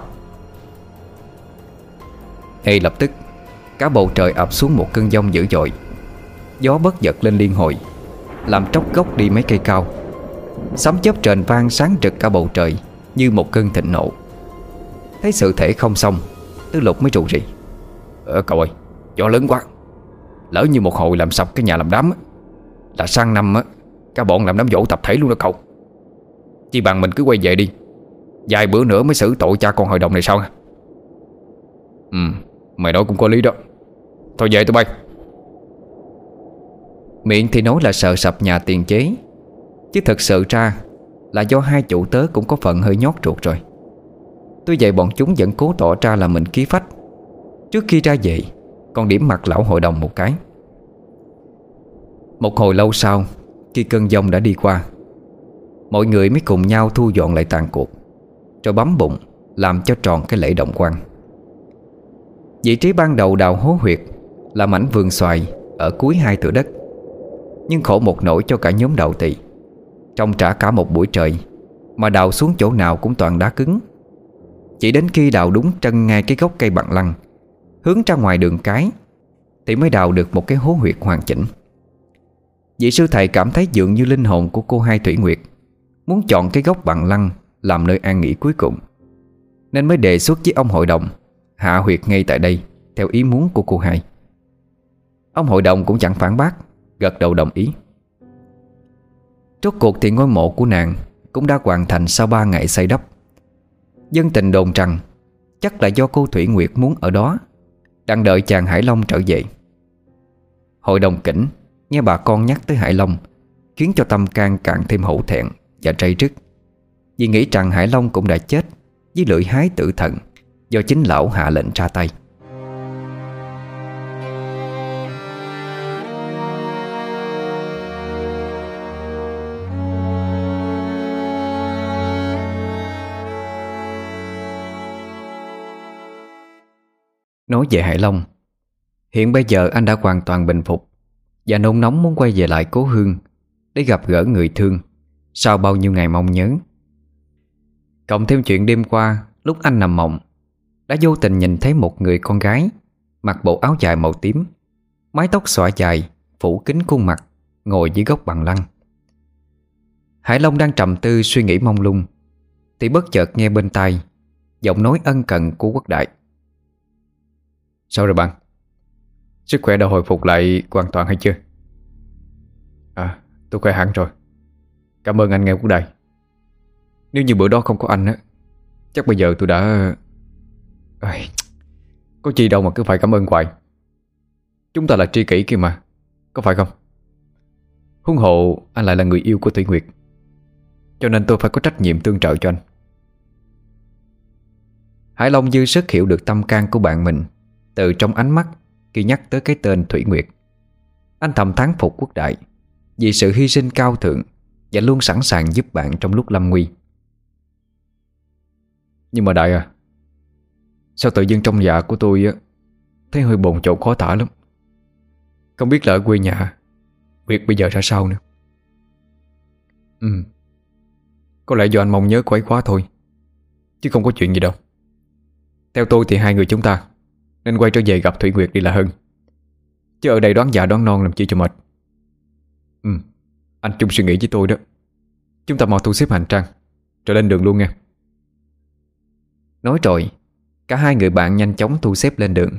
Ngay lập tức Cả bầu trời ập xuống một cơn giông dữ dội. Gió bất giật lên liên hồi. Làm tróc gốc đi mấy cây cao. Sấm chớp trền vang sáng rực cả bầu trời Như một cơn thịnh nộ. Thấy sự thể không xong tứ lục mới trụ rì. Ờ cậu ơi Gió lớn quá. Lỡ như một hồi làm sập cái nhà làm đám Là sang năm á, Cả bọn làm đám dỗ tập thể luôn đó cậu. Chỉ bằng mình cứ quay về đi, Vài bữa nữa mới xử tội cha con hội đồng này sao? Ừ Mày nói cũng có lý đó. Thôi về tụi bay. Miệng thì nói là sợ sập nhà tiền chế. Chứ thật sự ra Là do hai chủ tớ cũng có phần hơi nhót ruột rồi. Tuy vậy bọn chúng vẫn cố tỏ ra là mình ký phách. Trước khi ra về, Còn điểm mặt lão hội đồng một cái. Một hồi lâu sau, Khi cơn giông đã đi qua, Mọi người mới cùng nhau thu dọn lại tàn cuộc, Rồi bấm bụng Làm cho tròn cái lễ động quan. Vị trí ban đầu đào hố huyệt Là mảnh vườn xoài Ở cuối hai thửa đất. Nhưng khổ một nỗi cho cả nhóm đầu tỳ. Trong trả cả một buổi trời, Mà đào xuống chỗ nào cũng toàn đá cứng. Chỉ đến khi đào đúng chân ngay cái gốc cây bằng lăng, Hướng ra ngoài đường cái, Thì mới đào được một cái hố huyệt hoàn chỉnh. Vị sư thầy cảm thấy dường như linh hồn của cô hai Thủy Nguyệt Muốn chọn cái gốc bằng lăng Làm nơi an nghỉ cuối cùng, Nên mới đề xuất với ông hội đồng Hạ huyệt ngay tại đây Theo ý muốn của cô hai. Ông hội đồng cũng chẳng phản bác Gật đầu đồng ý. Rốt cuộc thì ngôi mộ của nàng Cũng đã hoàn thành sau 3 ngày xây đắp. Dân tình đồn rằng Chắc là do cô Thủy Nguyệt muốn ở đó, Đang đợi chàng Hải Long trở về. Hội đồng kỉnh Nghe bà con nhắc tới Hải Long Khiến cho tâm can càng thêm hổ thẹn Và trây trức Vì nghĩ rằng Hải Long cũng đã chết Với lưỡi hái tử thần Do chính lão hạ lệnh ra tay. Nói về Hải Long, Hiện bây giờ anh đã hoàn toàn bình phục Và nôn nóng muốn quay về lại cố hương Để gặp gỡ người thương Sau bao nhiêu ngày mong nhớ. Cộng thêm chuyện đêm qua, Lúc anh nằm mộng, Đã vô tình nhìn thấy một người con gái Mặc bộ áo dài màu tím, Mái tóc xõa dài, Phủ kính khuôn mặt, Ngồi dưới gốc bằng lăng. Hải Long đang trầm tư suy nghĩ mong lung, Thì bất chợt nghe bên tai Giọng nói ân cần của quốc đại. Sao rồi bạn? Sức khỏe đã hồi phục lại hoàn toàn hay chưa? À tôi khỏe hẳn rồi. Cảm ơn anh nghe quốc đại Nếu như bữa đó không có anh á Chắc bây giờ tôi đã à, Có chi đâu mà cứ phải cảm ơn hoài. Chúng ta là tri kỷ kia mà Có phải không? Huống hộ anh lại là người yêu của Thủy Nguyệt Cho nên tôi phải có trách nhiệm tương trợ cho anh. Hải Long dư sức hiểu được tâm can của bạn mình. Từ trong ánh mắt Khi nhắc tới cái tên Thủy Nguyệt. Anh thầm thán phục quốc đại Vì sự hy sinh cao thượng Và luôn sẵn sàng giúp bạn trong lúc lâm nguy. Nhưng mà đại à Sao tự dưng trong dạ của tôi á, Thấy hơi bồn chồn khó thở lắm. Không biết là ở quê nhà Nguyệt bây giờ ra sao nữa. Ừ Có lẽ do anh mong nhớ cô ấy quá thôi, Chứ không có chuyện gì đâu. Theo tôi thì hai người chúng ta nên quay trở về gặp Thủy Nguyệt đi là hơn. Chứ ở đây đoán già đoán non làm chi cho mệt. Ừ Anh chung suy nghĩ với tôi đó. Chúng ta mau thu xếp hành trang Rồi lên đường luôn nha. Nói rồi, Cả hai người bạn nhanh chóng thu xếp lên đường.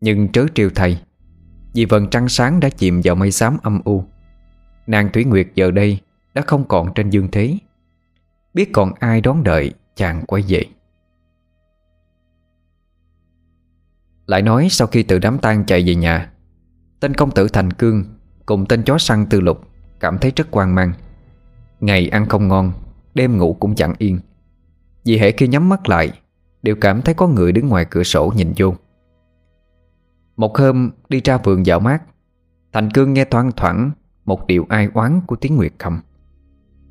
Nhưng trớ triều thầy, Vì vầng trăng sáng đã chìm vào mây xám âm u. Nàng Thủy Nguyệt giờ đây Đã không còn trên dương thế. Biết còn ai đón đợi, chàng quay về. Lại nói sau khi từ đám tang chạy về nhà. Tên công tử Thành Cương Cùng tên chó săn tư lục Cảm thấy rất quan mang. Ngày ăn không ngon, Đêm ngủ cũng chẳng yên. Vì hệ khi nhắm mắt lại, Đều cảm thấy có người đứng ngoài cửa sổ nhìn vô. Một hôm đi ra vườn dạo mát, Thành Cương nghe thoang thoảng Một điều ai oán của tiếng Nguyệt Khâm.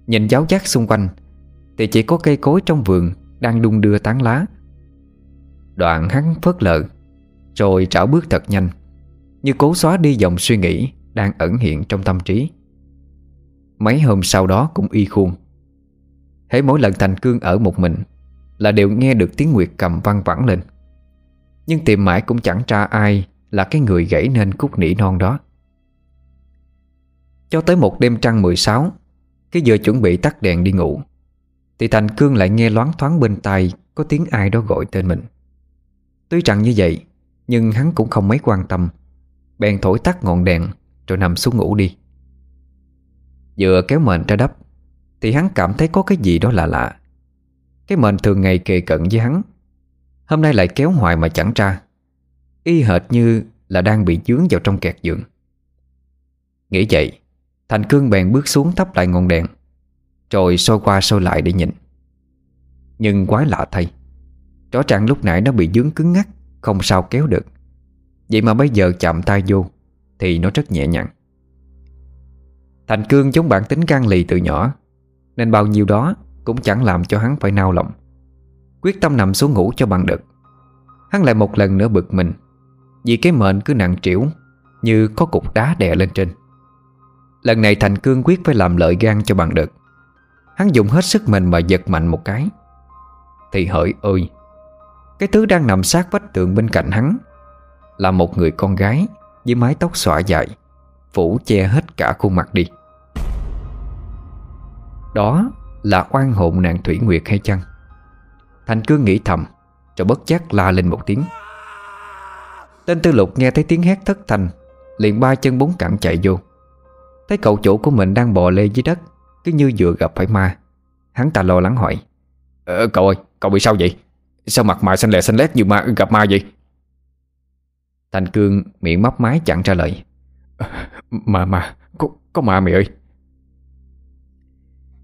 Nhìn giáo giác xung quanh, Thì chỉ có cây cối trong vườn Đang đung đưa tán lá. Đoạn hắn phớt lờ rồi trảo bước thật nhanh, Như cố xóa đi dòng suy nghĩ Đang ẩn hiện trong tâm trí. Mấy hôm sau đó cũng y khuôn. Hãy mỗi lần Thành Cương ở một mình Là đều nghe được tiếng Nguyệt cầm văng vẳng lên. Nhưng tìm mãi cũng chẳng tra ai Là cái người gãy nên khúc nỉ non đó. Cho tới một đêm trăng 16 cái giờ chuẩn bị tắt đèn đi ngủ, Thì Thành Cương lại nghe loáng thoáng bên tai Có tiếng ai đó gọi tên mình. Tuy rằng như vậy nhưng hắn cũng không mấy quan tâm. Bèn thổi tắt ngọn đèn, Rồi nằm xuống ngủ đi. Vừa kéo mền ra đắp, Thì hắn cảm thấy có cái gì đó lạ lạ. Cái mền thường ngày kề cận với hắn. Hôm nay lại kéo hoài mà chẳng ra. Y hệt như là đang bị dướng vào trong kẹt giường. Nghĩ vậy, Thành cương bèn bước xuống thắp lại ngọn đèn, Rồi soi qua soi lại để nhìn. Nhưng quái lạ thay Rõ ràng lúc nãy nó bị dướng cứng ngắc. Không sao kéo được. Vậy mà bây giờ chạm tay vô, Thì nó rất nhẹ nhàng. Thành Cương giống bản tính gan lì từ nhỏ, Nên bao nhiêu đó Cũng chẳng làm cho hắn phải nao lòng. Quyết tâm nằm xuống ngủ cho bằng được. Hắn lại một lần nữa bực mình, Vì cái mệnh cứ nặng trĩu Như có cục đá đè lên trên. Lần này Thành Cương quyết phải làm lợi gan cho bằng được. Hắn dùng hết sức mình mà giật mạnh một cái. Thì hỡi ơi cái thứ đang nằm sát vách tường bên cạnh hắn Là một người con gái Với mái tóc xõa dài Phủ che hết cả khuôn mặt đi. Đó là oan hồn nàng Thủy Nguyệt hay chăng? Thành cương nghĩ thầm Rồi bất giác la lên một tiếng. Tên tư lục nghe thấy tiếng hét thất thành Liền ba chân bốn cẳng chạy vô. Thấy cậu chủ của mình đang bò lê dưới đất Cứ như vừa gặp phải ma Hắn ta lo lắng hỏi ờ, Cậu ơi, cậu bị sao vậy? Sao mặt mày xanh lè xanh lét như ma gặp ma vậy? Thành cương miệng mấp mái chẳng trả lời. Mà mà Có, có mà mày ơi.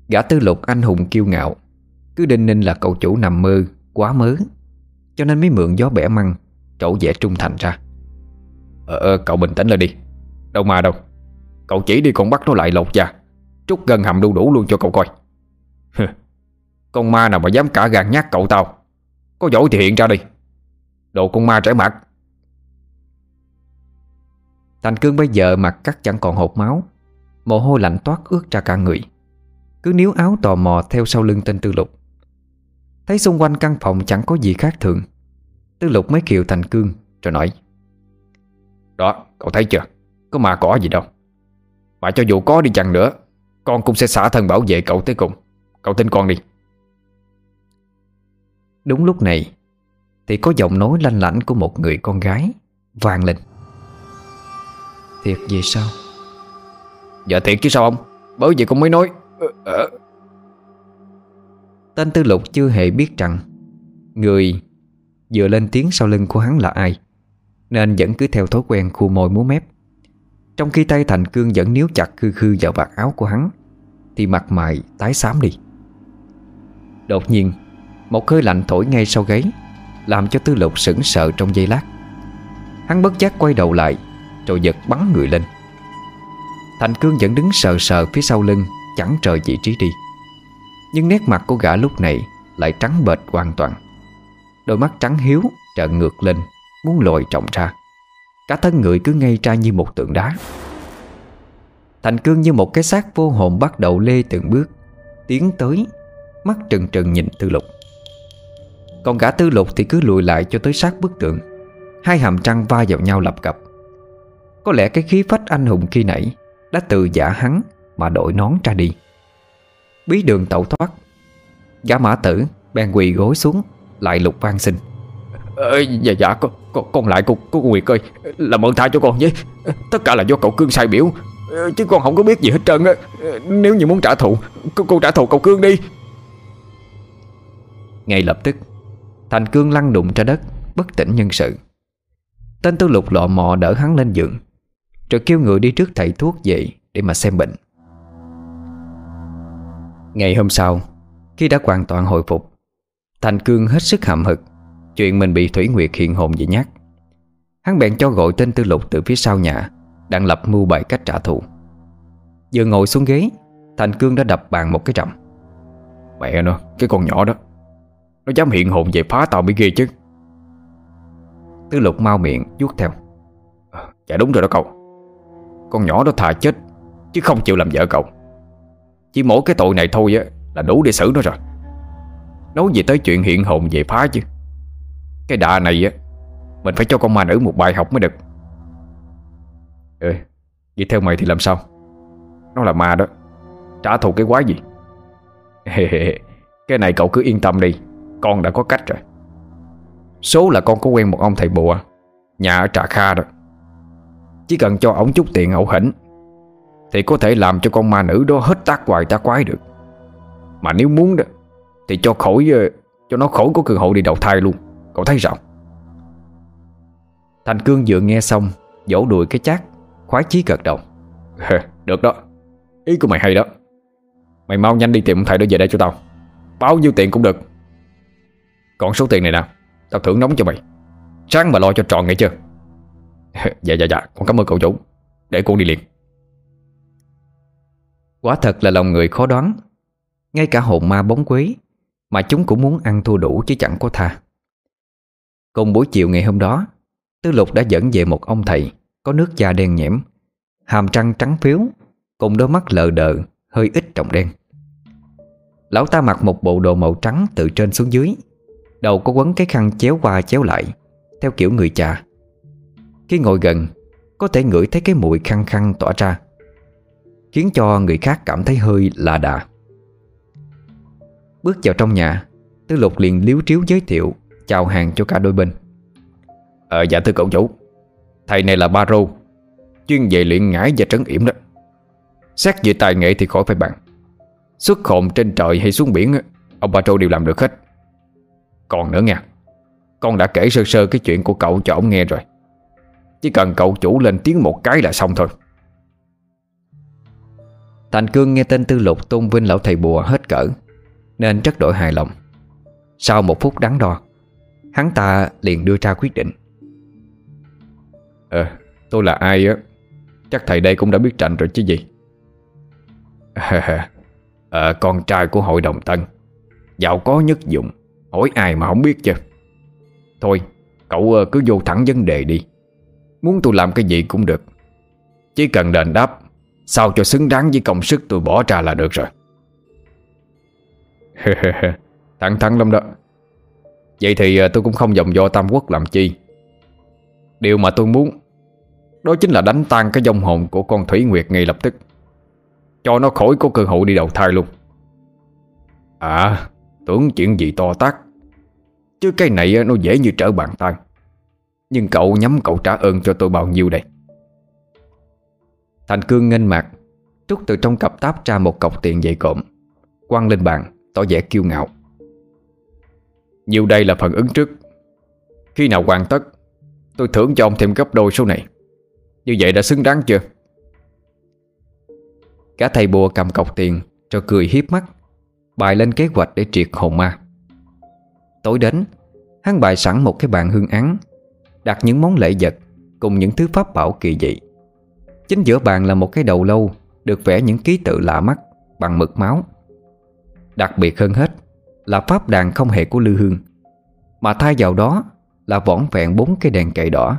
Gã tư lục anh hùng kiêu ngạo Cứ đinh ninh là cậu chủ nằm mơ Quá mớ Cho nên mới mượn gió bẻ măng Trổ vẻ trung thành ra. Ờ, ờ cậu bình tĩnh lên đi. Đâu mà đâu. Cậu chỉ đi con bắt nó lại lột da Trút gần hầm đu đủ luôn cho cậu coi. Con ma nào mà dám cả gan nhát cậu tao có giỏi thì hiện ra đi. Đồ con ma trẻ mặt. Thành cương bây giờ mặt cắt chẳng còn hột máu. Mồ hôi lạnh toát ướt ra cả người. Cứ níu áo tò mò theo sau lưng tên tư lục. Thấy xung quanh căn phòng chẳng có gì khác thường. Tư lục mới kiều thành cương, Rồi nói. Đó, cậu thấy chưa? Có mà cỏ gì đâu. Mà cho dù có đi chăng nữa, Con cũng sẽ xả thân bảo vệ cậu tới cùng. Cậu tin con đi. Đúng lúc này Thì có giọng nói lanh lảnh của một người con gái vang lên. Thiệt gì sao Dạ thiệt chứ sao ông? Bởi vì con mới nói. Ờ, ờ. Tên tư lục chưa hề biết rằng Người vừa lên tiếng sau lưng của hắn là ai Nên vẫn cứ theo thói quen khu môi múa mép. Trong khi tay Thành Cương vẫn níu chặt khư khư vào vạt áo của hắn Thì mặt mày tái xám đi. Đột nhiên một hơi lạnh thổi ngay sau gáy, Làm cho tư lục sững sợ trong giây lát. Hắn bất giác quay đầu lại, rồi giật bắn người lên. Thành Cương vẫn đứng sờ sờ phía sau lưng Chẳng trời vị trí đi. Nhưng nét mặt của gã lúc này Lại trắng bệch hoàn toàn. Đôi mắt trắng hiếu trợn ngược lên, Muốn lồi trọng ra. Cả thân người cứ ngây ra như một tượng đá. Thành Cương như một cái xác vô hồn bắt đầu lê từng bước, Tiến tới, Mắt trừng trừng nhìn tư lục còn gã tư lục thì cứ lùi lại cho tới sát bức tượng. Hai hàm trăng va vào nhau lập cập. Có lẽ cái khí phách anh hùng khi nãy Đã từ giả hắn mà đổi nón ra đi. Bí đường tẩu thoát. Gã mã tử bèn quỳ gối xuống Lại lục van xin. Ờ, Dạ dạ con, con, con lại cô, cô Nguyệt ơi Làm ơn tha cho con với Tất cả là do cậu Cương sai biểu. Chứ con không có biết gì hết trơn á. Nếu như muốn trả thù Cô, cô trả thù cậu Cương đi. Ngay lập tức Thành Cương lăn đụng ra đất Bất tỉnh nhân sự. Tên tư lục lọ mò đỡ hắn lên giường rồi kêu người đi trước thầy thuốc về Để mà xem bệnh. Ngày hôm sau Khi đã hoàn toàn hồi phục Thành Cương hết sức hậm hực Chuyện mình bị Thủy Nguyệt hiện hồn dị nhát. Hắn bèn cho gọi tên tư lục từ phía sau nhà Đang lập mưu bày cách trả thù. Vừa ngồi xuống ghế Thành Cương đã đập bàn một cái trầm Mẹ nó, cái con nhỏ đó nó dám hiện hồn về phá tao mới ghê chứ. Tứ lục mau miệng vuốt theo. Ờ, dạ đúng rồi đó cậu. Con nhỏ đó thà chết, Chứ không chịu làm vợ cậu. Chỉ mỗi cái tội này thôi á, Là đủ để xử nó rồi. Nói gì tới chuyện hiện hồn về phá chứ. Cái đà này á, Mình phải cho con ma nữ một bài học mới được. Ừ Vậy theo mày thì làm sao? Nó là ma đó, Trả thù cái quái gì? Cái này cậu cứ yên tâm đi. Con đã có cách rồi. Số là con có quen một ông thầy bùa, Nhà ở Trà Kha đó. Chỉ cần cho ổng chút tiền ẩu hỉnh Thì có thể làm cho con ma nữ đó hết tác hoài tác quái được. Mà nếu muốn đó, Thì cho khỏi ờ, Cho nó khỏi có cơ hội đi đầu thai luôn. Cậu thấy sao? Thành Cương vừa nghe xong, Vỗ đùi cái chát, Khoái chí gật đầu. Được đó. Ý của mày hay đó. Mày mau nhanh đi tìm ông thầy đó về đây cho tao. Bao nhiêu tiền cũng được. Còn số tiền này nè, Tao thưởng nóng cho mày. Sáng mà lo cho tròn nghe chưa? Dạ dạ dạ Con cảm ơn cậu chủ. Để con đi liền. Quả thật là lòng người khó đoán. Ngay cả hồn ma bóng quế Mà chúng cũng muốn ăn thua đủ chứ chẳng có tha. Cùng buổi chiều ngày hôm đó Tư lục đã dẫn về một ông thầy Có nước da đen nhẽm, Hàm trăng trắng phiếu, Cùng đôi mắt lờ đờ, Hơi ít trọng đen. Lão ta mặc một bộ đồ màu trắng từ trên xuống dưới Đầu có quấn cái khăn chéo qua chéo lại, Theo kiểu người cha. Khi ngồi gần, Có thể ngửi thấy cái mùi khăn khăn tỏa ra, Khiến cho người khác cảm thấy hơi lạ đà. Bước vào trong nhà, Tư lục liền liếu triếu giới thiệu, Chào hàng cho cả đôi bên. Ờ dạ thưa cậu chủ. Thầy này là Baro Chuyên về luyện ngải và trấn yểm đó. Xét về tài nghệ thì khỏi phải bằng Xuất hồn trên trời hay xuống biển Ông Baro đều làm được hết. Còn nữa nha. Con đã kể sơ sơ cái chuyện của cậu cho ông nghe rồi. Chỉ cần cậu chủ lên tiếng một cái là xong thôi. Thành Cương nghe tên tư lục tôn vinh lão thầy bùa hết cỡ, Nên rất đổi hài lòng. Sau một phút đắn đo, Hắn ta liền đưa ra quyết định. Ờ tôi là ai á? Chắc thầy đây cũng đã biết trạnh rồi chứ gì? Ờ con trai của hội đồng tân, Giàu có nhất dụng. Hỏi ai mà không biết chứ. Thôi, cậu ờ, cứ vô thẳng vấn đề đi. Muốn tôi làm cái gì cũng được. Chỉ cần đền đáp, Sao cho xứng đáng với công sức tôi bỏ ra là được rồi. Thẳng thắn lắm đó. Vậy thì ờ, tôi cũng không dòng do Tam Quốc làm chi. Điều mà tôi muốn, Đó chính là đánh tan cái dông hồn của con Thủy Nguyệt ngay lập tức. Cho nó khỏi có cơ hội đi đầu thai luôn. À Tưởng chuyện gì to tác Chứ cái này nó dễ như trở bàn tay. Nhưng cậu nhắm cậu trả ơn cho tôi bao nhiêu đây? Thành Cương nghênh mặt Trúc từ trong cặp táp ra một cọc tiền dày cộm, Quăng lên bàn, Tỏ vẻ kiêu ngạo. Nhiều đây là phần ứng trước. Khi nào hoàn tất, Tôi thưởng cho ông thêm gấp đôi số này. Như vậy đã xứng đáng chưa? Cả thầy bùa cầm cọc tiền cho cười hiếp mắt. Bài lên kế hoạch để triệt hồn ma. Tối đến, Hắn bài sẵn một cái bàn hương án, Đặt những món lễ vật Cùng những thứ pháp bảo kỳ dị. Chính giữa bàn là một cái đầu lâu Được vẽ những ký tự lạ mắt Bằng mực máu. Đặc biệt hơn hết Là pháp đàn không hề của lư hương, Mà thay vào đó Là vỏn vẹn bốn cái đèn cậy đỏ,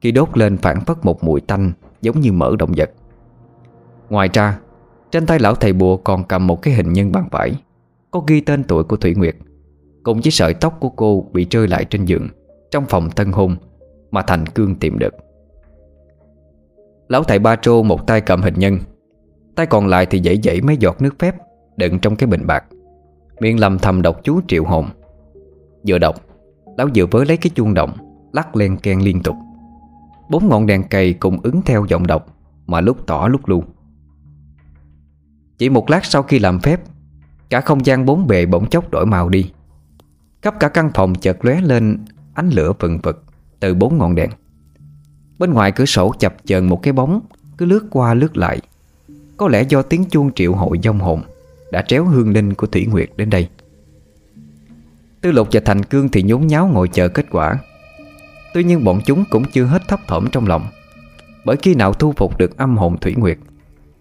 Khi đốt lên phản phất một mùi tanh Giống như mỡ động vật. Ngoài ra trên tay lão thầy bùa còn cầm một cái hình nhân bằng vải, Có ghi tên tuổi của Thủy Nguyệt, Cùng với sợi tóc của cô bị rơi lại trên giường, Trong phòng tân hôn Mà Thành Cương tìm được. Lão thầy Ba Trô một tay cầm hình nhân, Tay còn lại thì dãy dãy mấy giọt nước phép Đựng trong cái bình bạc, Miệng lầm thầm đọc chú triệu hồn. Vừa đọc, Lão vừa với lấy cái chuông động, Lắc len ken liên tục. Bốn ngọn đèn cầy cùng ứng theo giọng đọc Mà lúc tỏ lúc luôn chỉ một lát sau khi làm phép, Cả không gian bốn bề bỗng chốc đổi màu đi. Khắp cả căn phòng chợt lóe lên Ánh lửa vừng vực Từ bốn ngọn đèn. Bên ngoài cửa sổ chập chờn một cái bóng, Cứ lướt qua lướt lại. Có lẽ do tiếng chuông triệu hội dông hồn Đã tréo hương linh của Thủy Nguyệt đến đây. Tư lục và Thành Cương thì nhốn nháo ngồi chờ kết quả. Tuy nhiên bọn chúng cũng chưa hết thấp thỏm trong lòng, Bởi khi nào thu phục được âm hồn Thủy Nguyệt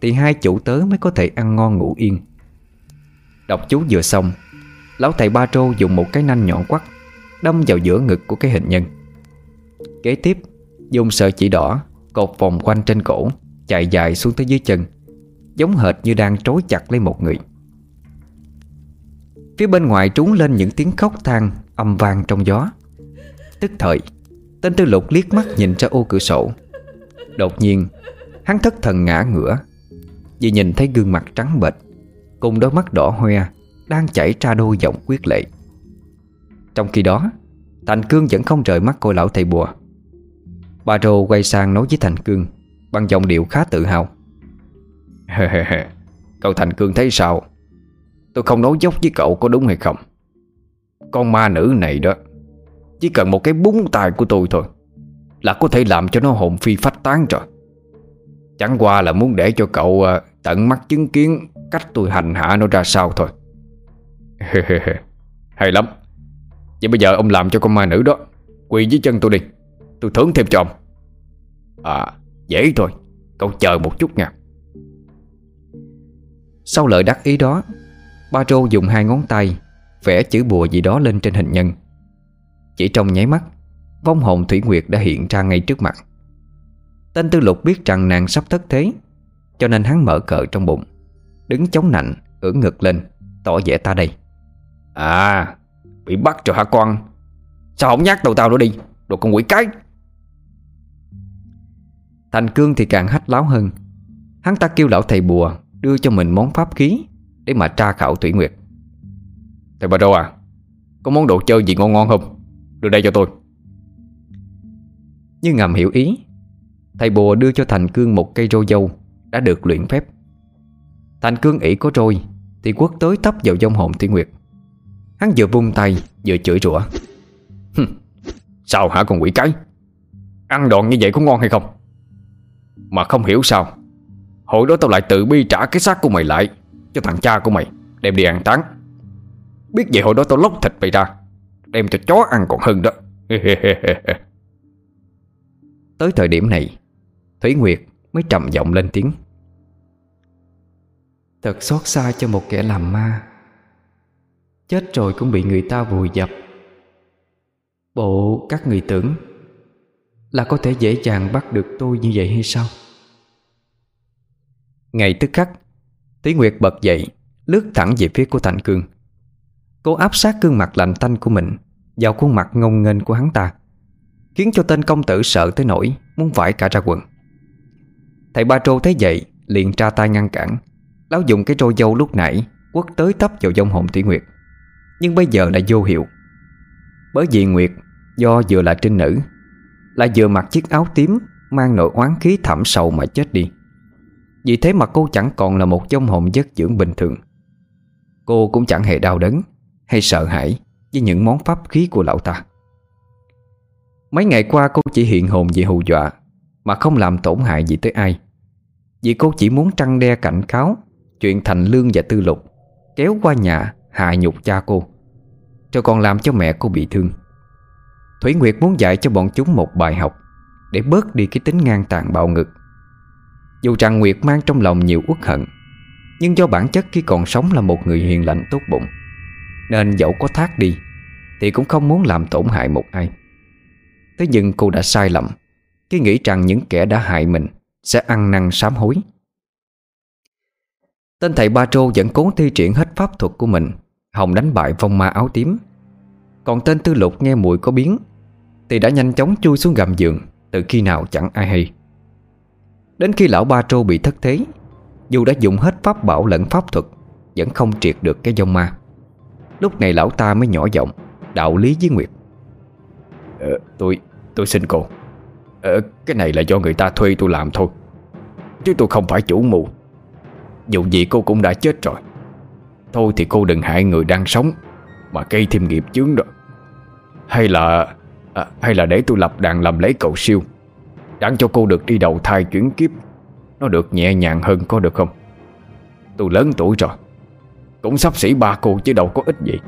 thì hai chủ tớ mới có thể ăn ngon ngủ yên. Đọc chú vừa xong, Lão thầy Ba Trô dùng một cái nanh nhọn quắt Đâm vào giữa ngực của cái hình nhân. Kế tiếp, Dùng sợi chỉ đỏ Cột vòng quanh trên cổ, Chạy dài xuống tới dưới chân, Giống hệt như đang trối chặt lấy một người. Phía bên ngoài trúng lên những tiếng khóc than Âm vang trong gió. Tức thời, Tên tư lục liếc mắt nhìn ra ô cửa sổ. Đột nhiên, Hắn thất thần ngã ngửa vì nhìn thấy gương mặt trắng bệch, Cùng đôi mắt đỏ hoe Đang chảy ra đôi giọng quyết lệ. Trong khi đó, Thành Cương vẫn không rời mắt cô lão thầy bùa. Bà Rô quay sang nói với Thành Cương Bằng giọng điệu khá tự hào. Cậu Thành Cương thấy sao? Tôi không nói dốc với cậu có đúng hay không? Con ma nữ này đó, Chỉ cần một cái búng tài của tôi thôi Là có thể làm cho nó hồn phi phách tán rồi. Chẳng qua là muốn để cho cậu ờ, tận mắt chứng kiến Cách tôi hành hạ nó ra sao thôi. Hay lắm. Vậy bây giờ ông làm cho con ma nữ đó, Quỳ dưới chân tôi đi. Tôi thưởng thêm cho ông. À dễ thôi. Cậu chờ một chút nha. Sau lời đắc ý đó, Ba Trô dùng hai ngón tay Vẽ chữ bùa gì đó lên trên hình nhân. Chỉ trong nháy mắt, Vong hồn Thủy Nguyệt đã hiện ra ngay trước mặt. Tên tư lục biết rằng nàng sắp thất thế Cho nên hắn mở cờ trong bụng Đứng chống nạnh ưỡn ngực lên Tỏ vẻ ta đây. À Bị bắt rồi hả con? Sao không nhắc đầu tao nữa đi Đồ con quỷ cái. Thành cương thì càng hách láo hơn. Hắn ta kêu lão thầy bùa Đưa cho mình món pháp khí Để mà tra khảo Thủy Nguyệt. Thầy bà Rô à Có món đồ chơi gì ngon ngon không? Đưa đây cho tôi. Như ngầm hiểu ý Thầy bùa đưa cho Thành Cương một cây rô dâu, Đã được luyện phép. Thành Cương ỷ có trôi Thì quất tới tấp vào dông hồn Thiên Nguyệt. Hắn vừa vung tay, vừa chửi rủa. Sao hả con quỷ cái? Ăn đòn như vậy có ngon hay không? Mà không hiểu sao, Hồi đó tao lại tự bi trả cái xác của mày lại Cho thằng cha của mày, Đem đi ăn táng. Biết vậy hồi đó tao lóc thịt mày ra, Đem cho chó ăn còn hơn đó. Tới thời điểm này Thủy Nguyệt mới trầm giọng lên tiếng. Thật xót xa cho một kẻ làm ma. Chết rồi cũng bị người ta vùi dập. Bộ các người tưởng Là có thể dễ dàng bắt được tôi như vậy hay sao? Ngày tức khắc Tí Nguyệt bật dậy Lướt thẳng về phía của Thành Cương Cô áp sát gương mặt lạnh tanh của mình Vào khuôn mặt ngông nghênh của hắn ta Khiến cho tên công tử sợ tới nỗi Muốn vải cả ra quần Thầy Ba Trô thấy vậy, Liền tra tay ngăn cản. Lão dùng cái trôi dâu lúc nãy, Quất tới tấp vào dông hồn Thủy Nguyệt. Nhưng bây giờ đã vô hiệu. Bởi vì Nguyệt Do vừa là trinh nữ, Lại vừa mặc chiếc áo tím, Mang nội oán khí thảm sầu mà chết đi. Vì thế mà cô chẳng còn là một dông hồn giấc dưỡng bình thường. Cô cũng chẳng hề đau đớn, Hay sợ hãi Với những món pháp khí của lão ta. Mấy ngày qua cô chỉ hiện hồn vì hù dọa, Mà không làm tổn hại gì tới ai. Vì cô chỉ muốn trăng đe cảnh cáo, Chuyện thành lương và tư lục Kéo qua nhà hạ nhục cha cô, Rồi còn làm cho mẹ cô bị thương. Thủy Nguyệt muốn dạy cho bọn chúng một bài học Để bớt đi cái tính ngang tàn bạo ngực Dù rằng Nguyệt mang trong lòng nhiều uất hận, Nhưng do bản chất khi còn sống là một người hiền lành tốt bụng, Nên dẫu có thác đi Thì cũng không muốn làm tổn hại một ai. Thế nhưng cô đã sai lầm Khi nghĩ rằng những kẻ đã hại mình sẽ ăn năn sám hối. Tên thầy Ba Trô vẫn cố thi triển hết pháp thuật của mình Hồng đánh bại vong ma áo tím. Còn tên Tư Lục nghe mùi có biến Thì đã nhanh chóng chui xuống gầm giường Từ khi nào chẳng ai hay. Đến khi lão Ba Trô bị thất thế Dù đã dùng hết pháp bảo lẫn pháp thuật Vẫn không triệt được cái vong ma. Lúc này lão ta mới nhỏ giọng Đạo lý với Nguyệt. Ờ, Tôi tôi xin cô ờ, Cái này là do người ta thuê tôi làm thôi. Chứ tôi không phải chủ mưu. Dù gì cô cũng đã chết rồi. Thôi thì cô đừng hại người đang sống Mà gây thêm nghiệp chướng rồi Hay là à, Hay là để tôi lập đàn làm lấy cậu siêu Đáng cho cô được đi đầu thai chuyển kiếp. Nó được nhẹ nhàng hơn có được không? Tôi lớn tuổi rồi. Cũng sắp xỉ ba cô chứ đâu có ít gì.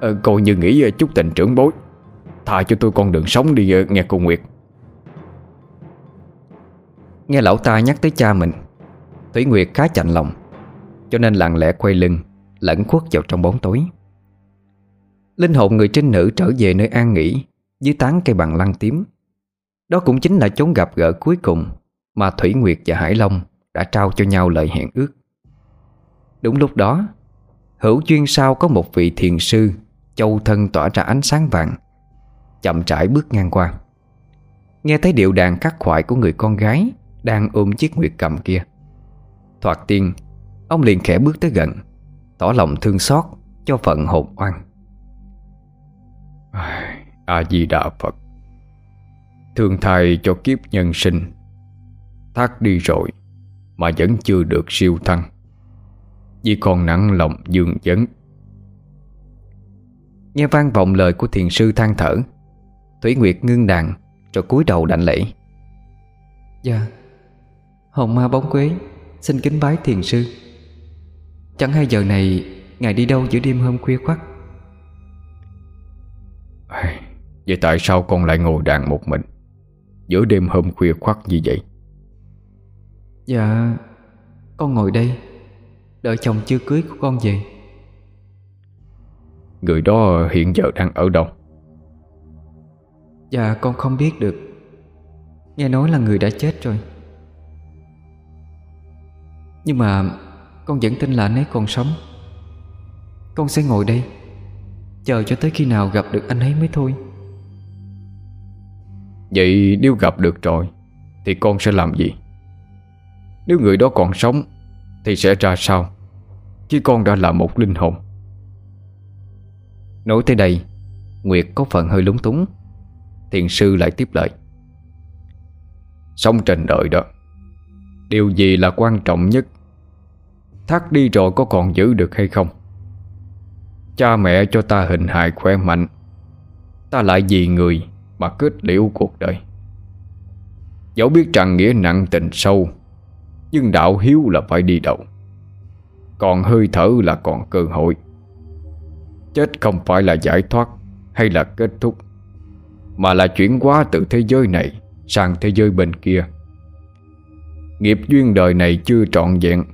À, Cô như nghĩ chút tình trưởng bối. Tha cho tôi con đường sống đi ờ, nghe cô Nguyệt. Nghe lão ta nhắc tới cha mình, Thủy Nguyệt khá chạnh lòng, Cho nên lặng lẽ quay lưng, Lẫn khuất vào trong bóng tối. Linh hồn người trinh nữ trở về nơi an nghỉ Dưới tán cây bằng lăng tím. Đó cũng chính là chốn gặp gỡ cuối cùng Mà Thủy Nguyệt và Hải Long Đã trao cho nhau lời hẹn ước. Đúng lúc đó, Hữu duyên sau có một vị thiền sư Châu thân tỏa ra ánh sáng vàng, Chậm rãi bước ngang qua. Nghe thấy điệu đàn khắc khoải của người con gái đang ôm chiếc nguyệt cầm kia. Thoạt tiên Ông liền khẽ bước tới gần Tỏ lòng thương xót cho phận hồn oan. A-di-đà Phật. Thương thai cho kiếp nhân sinh. Thác đi rồi Mà vẫn chưa được siêu thăng. Vì còn nặng lòng dương vấn Nghe vang vọng lời của thiền sư than thở Thủy Nguyệt ngưng đàn Rồi cúi đầu đảnh lễ. Dạ Hồng ma bóng quế Xin kính bái thiền sư. Chẳng hay giờ này Ngài đi đâu giữa đêm hôm khuya khoắt? Vậy tại sao con lại ngồi đàn một mình Giữa đêm hôm khuya khoắt như vậy? Dạ Con ngồi đây Đợi chồng chưa cưới của con về. Người đó hiện giờ đang ở đâu? Dạ con không biết được. Nghe nói là người đã chết rồi Nhưng mà Con vẫn tin là anh ấy còn sống. Con sẽ ngồi đây Chờ cho tới khi nào gặp được anh ấy mới thôi. Vậy nếu gặp được rồi Thì con sẽ làm gì? Nếu người đó còn sống Thì sẽ ra sao? Khi con đã là một linh hồn. Nói tới đây Nguyệt có phần hơi lúng túng. Thiền sư lại tiếp lời. Sống trên đời đó Điều gì là quan trọng nhất Thác đi rồi có còn giữ được hay không? Cha mẹ cho ta hình hài khỏe mạnh. Ta lại vì người Mà kết liễu cuộc đời. Dẫu biết rằng nghĩa nặng tình sâu, Nhưng đạo hiếu là phải đi đầu. Còn hơi thở là còn cơ hội. Chết không phải là giải thoát Hay là kết thúc, Mà là chuyển hóa từ thế giới này Sang thế giới bên kia. Nghiệp duyên đời này chưa trọn vẹn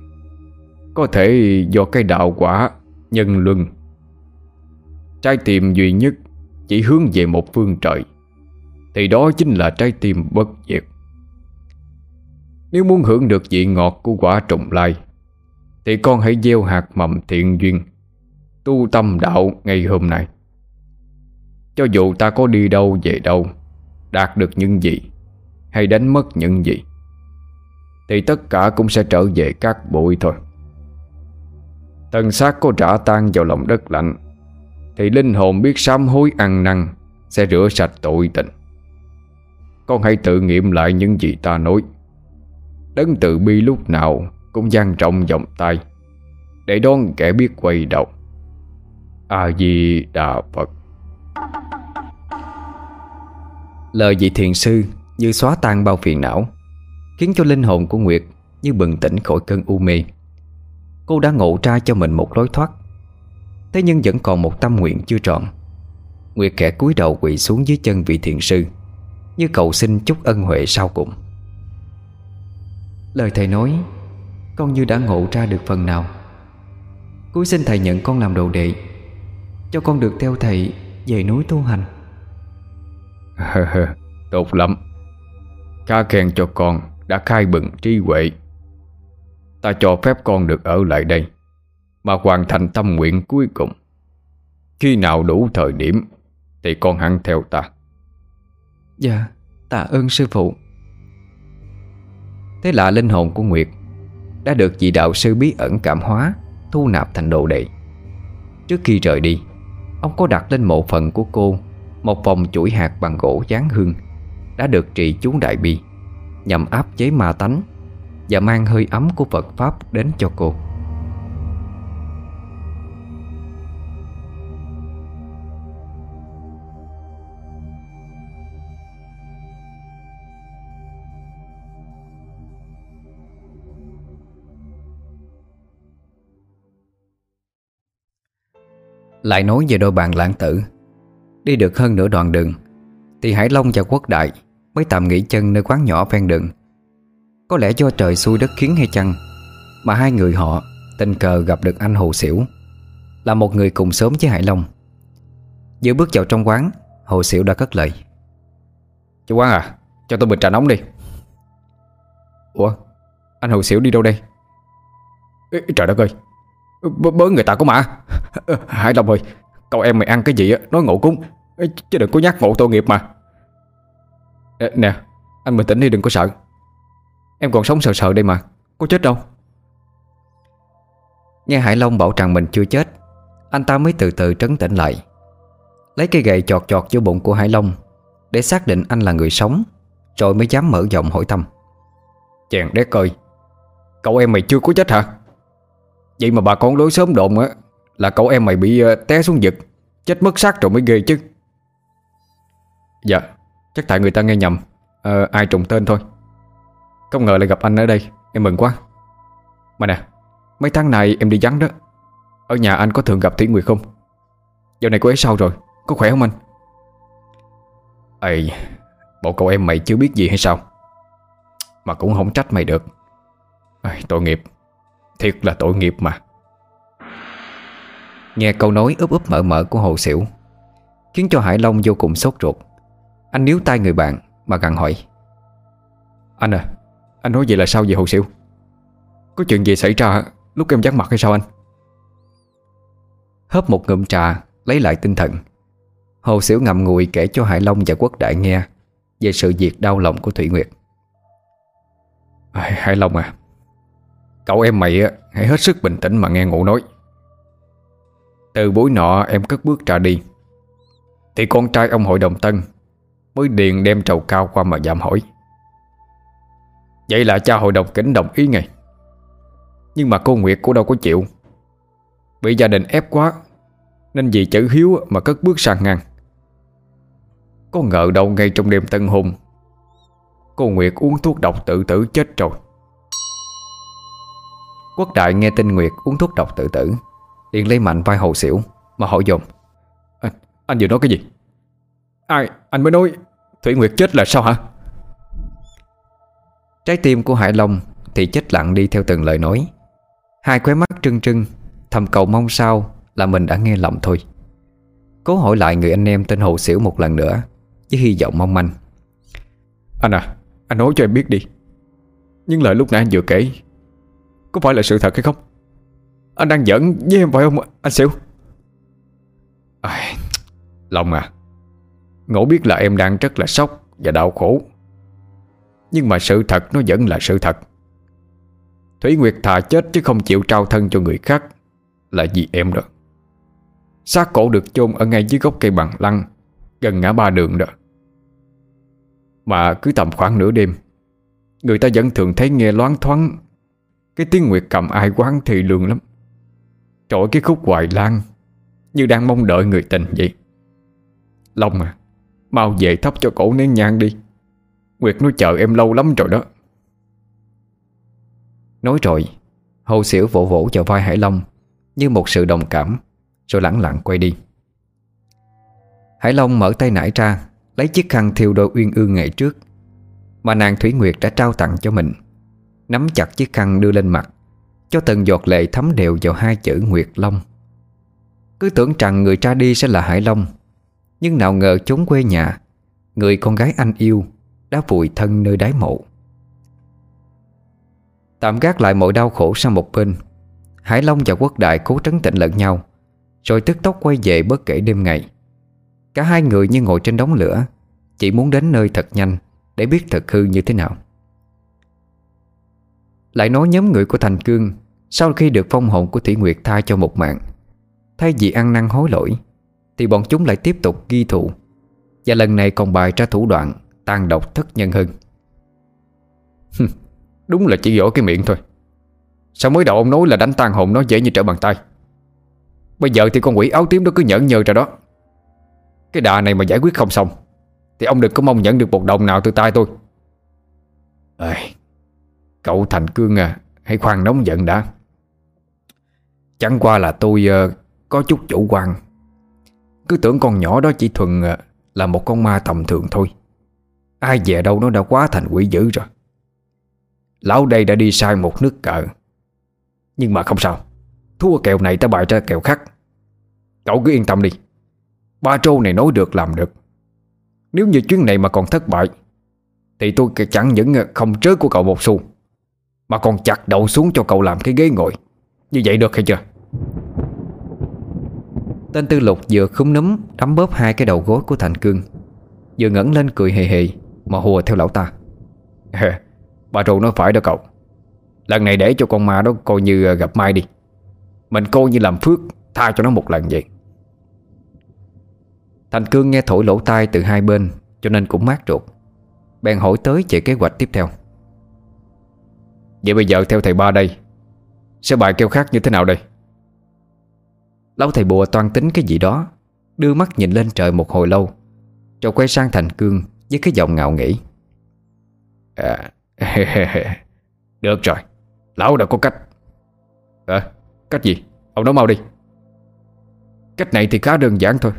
có thể do cái đạo quả Nhân luân. Trái tim duy nhất Chỉ hướng về một phương trời. Thì đó chính là trái tim bất diệt. Nếu muốn hưởng được vị ngọt của quả trùng lai, Thì con hãy gieo hạt mầm thiện duyên, Tu tâm đạo ngày hôm nay. Cho dù ta có đi đâu về đâu, Đạt được những gì Hay đánh mất những gì, Thì tất cả cũng sẽ trở về các bụi thôi. Thân xác có trả tan vào lòng đất lạnh. Thì linh hồn biết sám hối ăn năn, Sẽ rửa sạch tội tình. Con hãy tự nghiệm lại những gì ta nói. Đấng tự bi lúc nào Cũng gian trọng vòng tay, Để đón kẻ biết quay đầu. A-di-đà Phật. Lời vị thiền sư như xóa tan bao phiền não, Khiến cho linh hồn của Nguyệt Như bừng tỉnh khỏi cơn u mê. Cô đã ngộ ra cho mình một lối thoát. Thế nhưng vẫn còn một tâm nguyện chưa trọn. Nguyệt kẻ cúi đầu quỳ xuống dưới chân vị thiền sư, Như cầu xin chút ân huệ sau cùng. Lời thầy nói, Con như đã ngộ ra được phần nào. Cuối xin thầy nhận con làm đồ đệ, Cho con được theo thầy Về núi tu hành. Tốt lắm. Ca khen cho con, đã khai bừng trí huệ. Ta cho phép con được ở lại đây Mà hoàn thành tâm nguyện cuối cùng. Khi nào đủ thời điểm Thì con hẳn theo ta. Dạ Tạ ơn sư phụ. Thế là linh hồn của Nguyệt Đã được vị đạo sư bí ẩn cảm hóa Thu nạp thành đồ đệ. Trước khi rời đi Ông có đặt lên mộ phần của cô Một vòng chuỗi hạt bằng gỗ dán hương Đã được trì chú đại bi Nhằm áp chế ma tánh và mang hơi ấm của Phật Pháp đến cho cô. Lại nói về đôi bạn lãng tử. Đi được hơn nửa đoạn đường, Thì Hải Long và Quốc Đại Mới tạm nghỉ chân nơi quán nhỏ ven đường. Có lẽ do trời xui đất khiến hay chăng Mà hai người họ Tình cờ gặp được anh Hồ Xỉu Là một người cùng sớm với Hải Long. Vừa bước vào trong quán Hồ Xỉu đã cất lời. Chú quán à Cho tôi bình trà nóng đi. Ủa Anh Hồ Xỉu đi đâu đây? Ê, Trời đất ơi B Bớ người ta có mà. Hải Long ơi Cậu em mày ăn cái gì á Nói ngộ cúng. Chứ đừng có nhắc ngộ tội nghiệp mà. Ê, Nè Anh bình tĩnh đi đừng có sợ. Em còn sống sợ sợ đây mà. Có chết đâu. Nghe Hải Long bảo rằng mình chưa chết Anh ta mới từ từ trấn tĩnh lại. Lấy cây gậy chọt chọt vô bụng của Hải Long Để xác định anh là người sống Rồi mới dám mở giọng hỏi thăm. Chàng đét ơi Cậu em mày chưa có chết hả? Vậy mà bà con lối sớm đồn á Là cậu em mày bị uh, té xuống vực Chết mất xác rồi mới ghê chứ. Dạ Chắc tại người ta nghe nhầm. À, Ai trùng tên thôi. Không ngờ lại gặp anh ở đây. Em mừng quá. Mà nè Mấy tháng này em đi vắng đó. Ở nhà anh có thường gặp Thủy Nguyệt không? Giờ này cô ấy sao rồi? Có khỏe không anh? Ê Bộ cậu em mày chưa biết gì hay sao? Mà cũng không trách mày được. Ê, Tội nghiệp. Thiệt là tội nghiệp mà. Nghe câu nói úp úp mở mở của Hồ Xỉu Khiến cho Hải Long vô cùng sốt ruột. Anh níu tay người bạn Mà gặn hỏi. Anh à anh nói vậy là sao vậy Hồ siêu? Có chuyện gì xảy ra, lúc em vắng mặt hay sao anh? Hớp một ngụm trà, Lấy lại tinh thần. Hồ siêu ngậm ngùi kể cho Hải Long và Quốc Đại nghe Về sự việc đau lòng của Thủy Nguyệt. Hải Long à Cậu em mày hãy hết sức bình tĩnh mà nghe ngủ nói. Từ buổi nọ em cất bước ra đi. Thì con trai ông hội đồng tân Mới điền đem trầu cao qua mà giảm hỏi. Vậy là cha hội đồng kính đồng ý ngay. Nhưng mà cô Nguyệt cô đâu có chịu. Bị gia đình ép quá Nên vì chữ hiếu mà cất bước sang ngang. Có ngờ đâu ngay trong đêm tân hôn Cô Nguyệt uống thuốc độc tự tử chết rồi. Quốc đại nghe tin Nguyệt uống thuốc độc tự tử liền lấy mạnh vai hồ xỉu Mà hỏi dồn. Anh, anh vừa nói cái gì? Ai anh mới nói Thủy Nguyệt chết là sao hả? Trái tim của Hải Long Thì chết lặng đi theo từng lời nói. Hai khóe mắt trưng trưng Thầm cầu mong sao là mình đã nghe lầm thôi. Cố hỏi lại người anh em tên Hồ Xỉu một lần nữa Với hy vọng mong manh. Anh à Anh nói cho em biết đi. Những lời lúc nãy anh vừa kể Có phải là sự thật hay không? Anh đang giỡn với em phải không anh Xỉu? À, Long à Ngộ biết là em đang rất là sốc Và đau khổ. Nhưng mà sự thật nó vẫn là sự thật. Thủy Nguyệt thà chết chứ không chịu trao thân cho người khác Là vì em đó. Xác cổ được chôn ở ngay dưới gốc cây bằng lăng, Gần ngã ba đường đó. Mà cứ tầm khoảng nửa đêm, Người ta vẫn thường thấy nghe loáng thoáng Cái tiếng Nguyệt cầm ai quán thì lường lắm. Trội cái khúc hoài lan Như đang mong đợi người tình vậy. Long à Mau về thắp cho cổ nén nhang đi. Nguyệt nó chờ em lâu lắm rồi đó. Nói rồi Hồ Xỉu vỗ vỗ vào vai Hải Long, Như một sự đồng cảm, Rồi lẳng lặng quay đi. Hải Long mở tay nải ra, Lấy chiếc khăn thiêu đôi uyên ương ngày trước, Mà nàng Thủy Nguyệt đã trao tặng cho mình, Nắm chặt chiếc khăn đưa lên mặt, Cho từng giọt lệ thấm đều vào hai chữ Nguyệt Long. Cứ tưởng rằng người ra đi sẽ là Hải Long, Nhưng nào ngờ trốn quê nhà, Người con gái anh yêu đã vùi thân nơi đáy mộ. Tạm gác lại mọi đau khổ sang một bên, Hải Long và Quốc Đại cố trấn tĩnh lẫn nhau, Rồi tức tốc quay về bất kể đêm ngày. Cả hai người như ngồi trên đống lửa, Chỉ muốn đến nơi thật nhanh Để biết thật hư như thế nào. Lại nói nhóm người của Thành Cương, Sau khi được phong hồn của Thủy Nguyệt tha cho một mạng, Thay vì ăn năn hối lỗi, Thì bọn chúng lại tiếp tục ghi thụ Và lần này còn bài ra thủ đoạn tàn độc thất nhân hơn Đúng là chỉ giỏi cái miệng thôi. Sao mới đầu ông nói là đánh tan hồn nó dễ như trở bàn tay? Bây giờ thì con quỷ áo tím đó cứ nhẫn nhơ ra đó. Cái đà này mà giải quyết không xong Thì ông đừng có mong nhận được một đồng nào từ tay tôi. Ê, Cậu Thành Cương à Hãy khoan nóng giận đã. Chẳng qua là tôi uh, có chút chủ quan. Cứ tưởng con nhỏ đó chỉ thuần uh, Là một con ma tầm thường thôi. Ai về đâu nó đã quá thành quỷ dữ rồi. Lão đây đã đi sai một nước cờ. Nhưng mà không sao. Thua kèo này ta bại ra kèo khác. Cậu cứ yên tâm đi. Ba trâu này nói được làm được. Nếu như chuyến này mà còn thất bại, Thì tôi chẳng những không trớ của cậu một xu, Mà còn chặt đầu xuống cho cậu làm cái ghế ngồi. Như vậy được hay chưa? Tên tư lục vừa khúng núm Đấm bóp hai cái đầu gối của Thành Cương, Vừa ngẩng lên cười hề hề. Mà hùa theo lão ta. Bà trụ nói phải đó cậu. Lần này để cho con ma đó coi như à, gặp mai đi. Mình coi như làm phước, Tha cho nó một lần vậy. Thành Cương nghe thổi lỗ tai từ hai bên, Cho nên cũng mát ruột. Bèn hỏi tới chạy kế hoạch tiếp theo. Vậy bây giờ theo thầy ba đây, Sẽ bài kêu khác như thế nào đây? Lão thầy bùa toan tính cái gì đó, Đưa mắt nhìn lên trời một hồi lâu Rồi quay sang Thành Cương với cái giọng ngạo nghỉ à, Được rồi. Lão đã có cách. À cách gì? Ông nói mau đi. Cách này thì khá đơn giản thôi.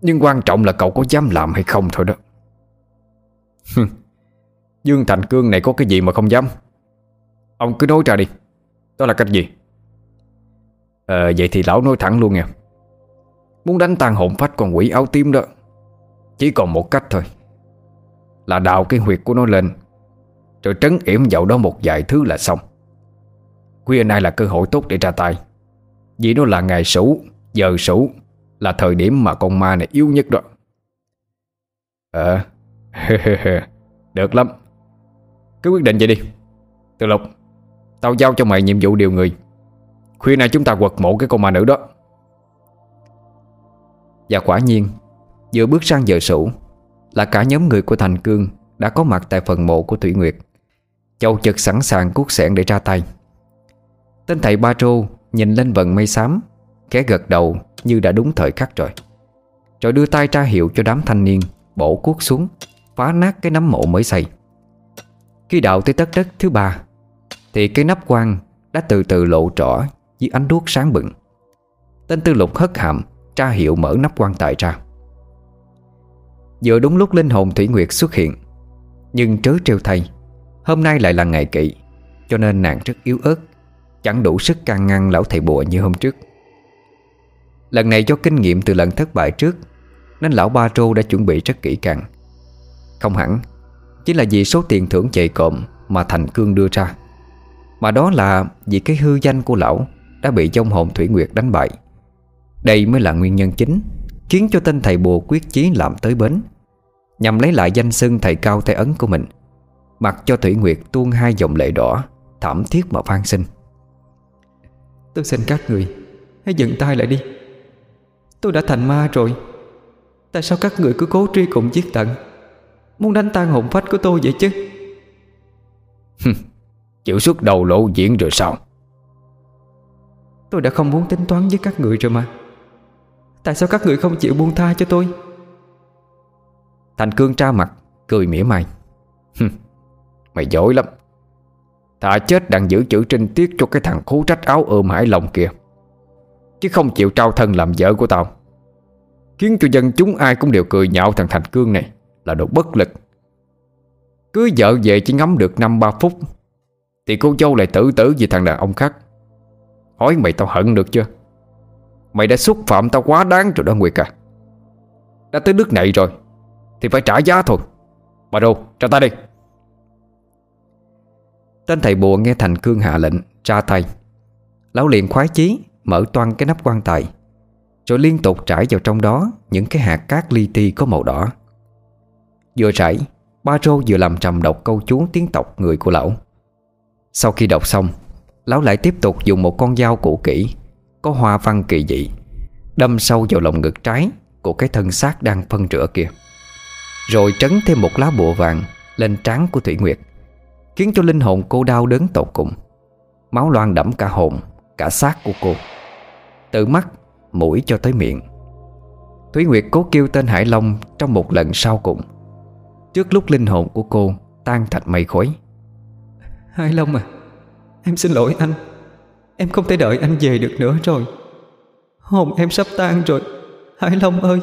Nhưng quan trọng là cậu có dám làm hay không thôi đó. Dương Thành Cương này có cái gì mà không dám? Ông cứ nói ra đi. Đó là cách gì? À, vậy thì lão nói thẳng luôn nha. Muốn đánh tan hồn phách con quỷ áo tím đó Chỉ còn một cách thôi. Là đào cái huyệt của nó lên, Rồi trấn yểm vào đó một vài thứ là xong. Khuya nay là cơ hội tốt để ra tay, Vì nó là ngày sủ Giờ sủ Là thời điểm mà con ma này yếu nhất đó. Ờ Được lắm. Cứ quyết định vậy đi Từ lục Tao giao cho mày nhiệm vụ điều người. Khuya nay chúng ta quật mộ cái con ma nữ đó. Và quả nhiên, Vừa bước sang giờ sủ là cả nhóm người của Thành Cương Đã có mặt tại phần mộ của Thủy Nguyệt. Châu chật sẵn sàng cuốc sẻn để ra tay. Tên thầy Ba Trô Nhìn lên vần mây xám, Khẽ gật đầu như đã đúng thời khắc rồi. Rồi đưa tay ra hiệu cho đám thanh niên Bổ cuốc xuống, Phá nát cái nấm mộ mới xây. Khi đạo tới tất đất thứ ba, Thì cái nắp quan đã từ từ lộ rõ Dưới ánh đuốc sáng bừng. Tên tư lục hất hàm Tra hiệu mở nắp quan tài ra. Vừa đúng lúc linh hồn Thủy Nguyệt xuất hiện, Nhưng trớ trêu thay, Hôm nay lại là ngày kỵ, Cho nên nàng rất yếu ớt, Chẳng đủ sức can ngăn lão thầy bùa như hôm trước. Lần này do kinh nghiệm từ lần thất bại trước, Nên lão Ba Trô đã chuẩn bị rất kỹ càng. Không hẳn, Chỉ là vì số tiền thưởng chạy cộm Mà Thành Cương đưa ra, Mà đó là vì cái hư danh của lão Đã bị dông hồn Thủy Nguyệt đánh bại. Đây mới là nguyên nhân chính Khiến cho tên thầy bùa quyết chí làm tới bến. Nhằm lấy lại danh xưng thầy cao tay ấn của mình Mặc cho Thủy Nguyệt tuôn hai dòng lệ đỏ Thảm thiết mà van sinh. Tôi xin các người Hãy dừng tay lại đi. Tôi đã thành ma rồi. Tại sao các người cứ cố truy cùng giết tận? Muốn đánh tan hồn phách của tôi vậy chứ? Chịu xuất đầu lộ diễn rồi sao? Tôi đã không muốn tính toán với các người rồi mà Tại sao các người không chịu buông tha cho tôi? Thành cương tra mặt, Cười mỉa mai. Mày giỏi lắm. Thà chết đặng giữ chữ trinh tiết cho cái thằng khú trách áo ôm hải lòng kìa Chứ không chịu trao thân làm vợ của tao. Khiến cho dân chúng ai cũng đều cười nhạo thằng Thành Cương này Là đồ bất lực. Cứ vợ về chỉ ngắm được năm ba phút, Thì cô dâu lại tử tử vì thằng đàn ông khác. Hỏi mày tao hận được chưa? Mày đã xúc phạm tao quá đáng rồi đó, Nguyệt à. Đã tới nước này rồi, Thì phải trả giá thôi. Bà Đô cho ta đi. Tên thầy bùa nghe Thành Cương hạ lệnh, tra tay. Lão liền khoái chí, Mở toan cái nắp quan tài, Rồi liên tục trải vào trong đó Những cái hạt cát li ti có màu đỏ. Vừa trải Ba rô vừa làm trầm đọc câu chú tiếng tộc người của lão. Sau khi đọc xong, Lão lại tiếp tục dùng một con dao cũ kỹ có hoa văn kỳ dị. Đâm sâu vào lồng ngực trái Của cái thân xác đang phân rửa kia. Rồi trấn thêm một lá bùa vàng Lên trán của Thủy Nguyệt Khiến cho linh hồn cô đau đớn tột cùng. Máu loang đẫm cả hồn Cả xác của cô. Từ mắt, mũi cho tới miệng. Thúy Nguyệt cố kêu tên Hải Long Trong một lần sau cùng. Trước lúc linh hồn của cô Tan thành mây khói. Hải Long à Em xin lỗi anh. Em không thể đợi anh về được nữa rồi. Hồn em sắp tan rồi. Hải Long ơi.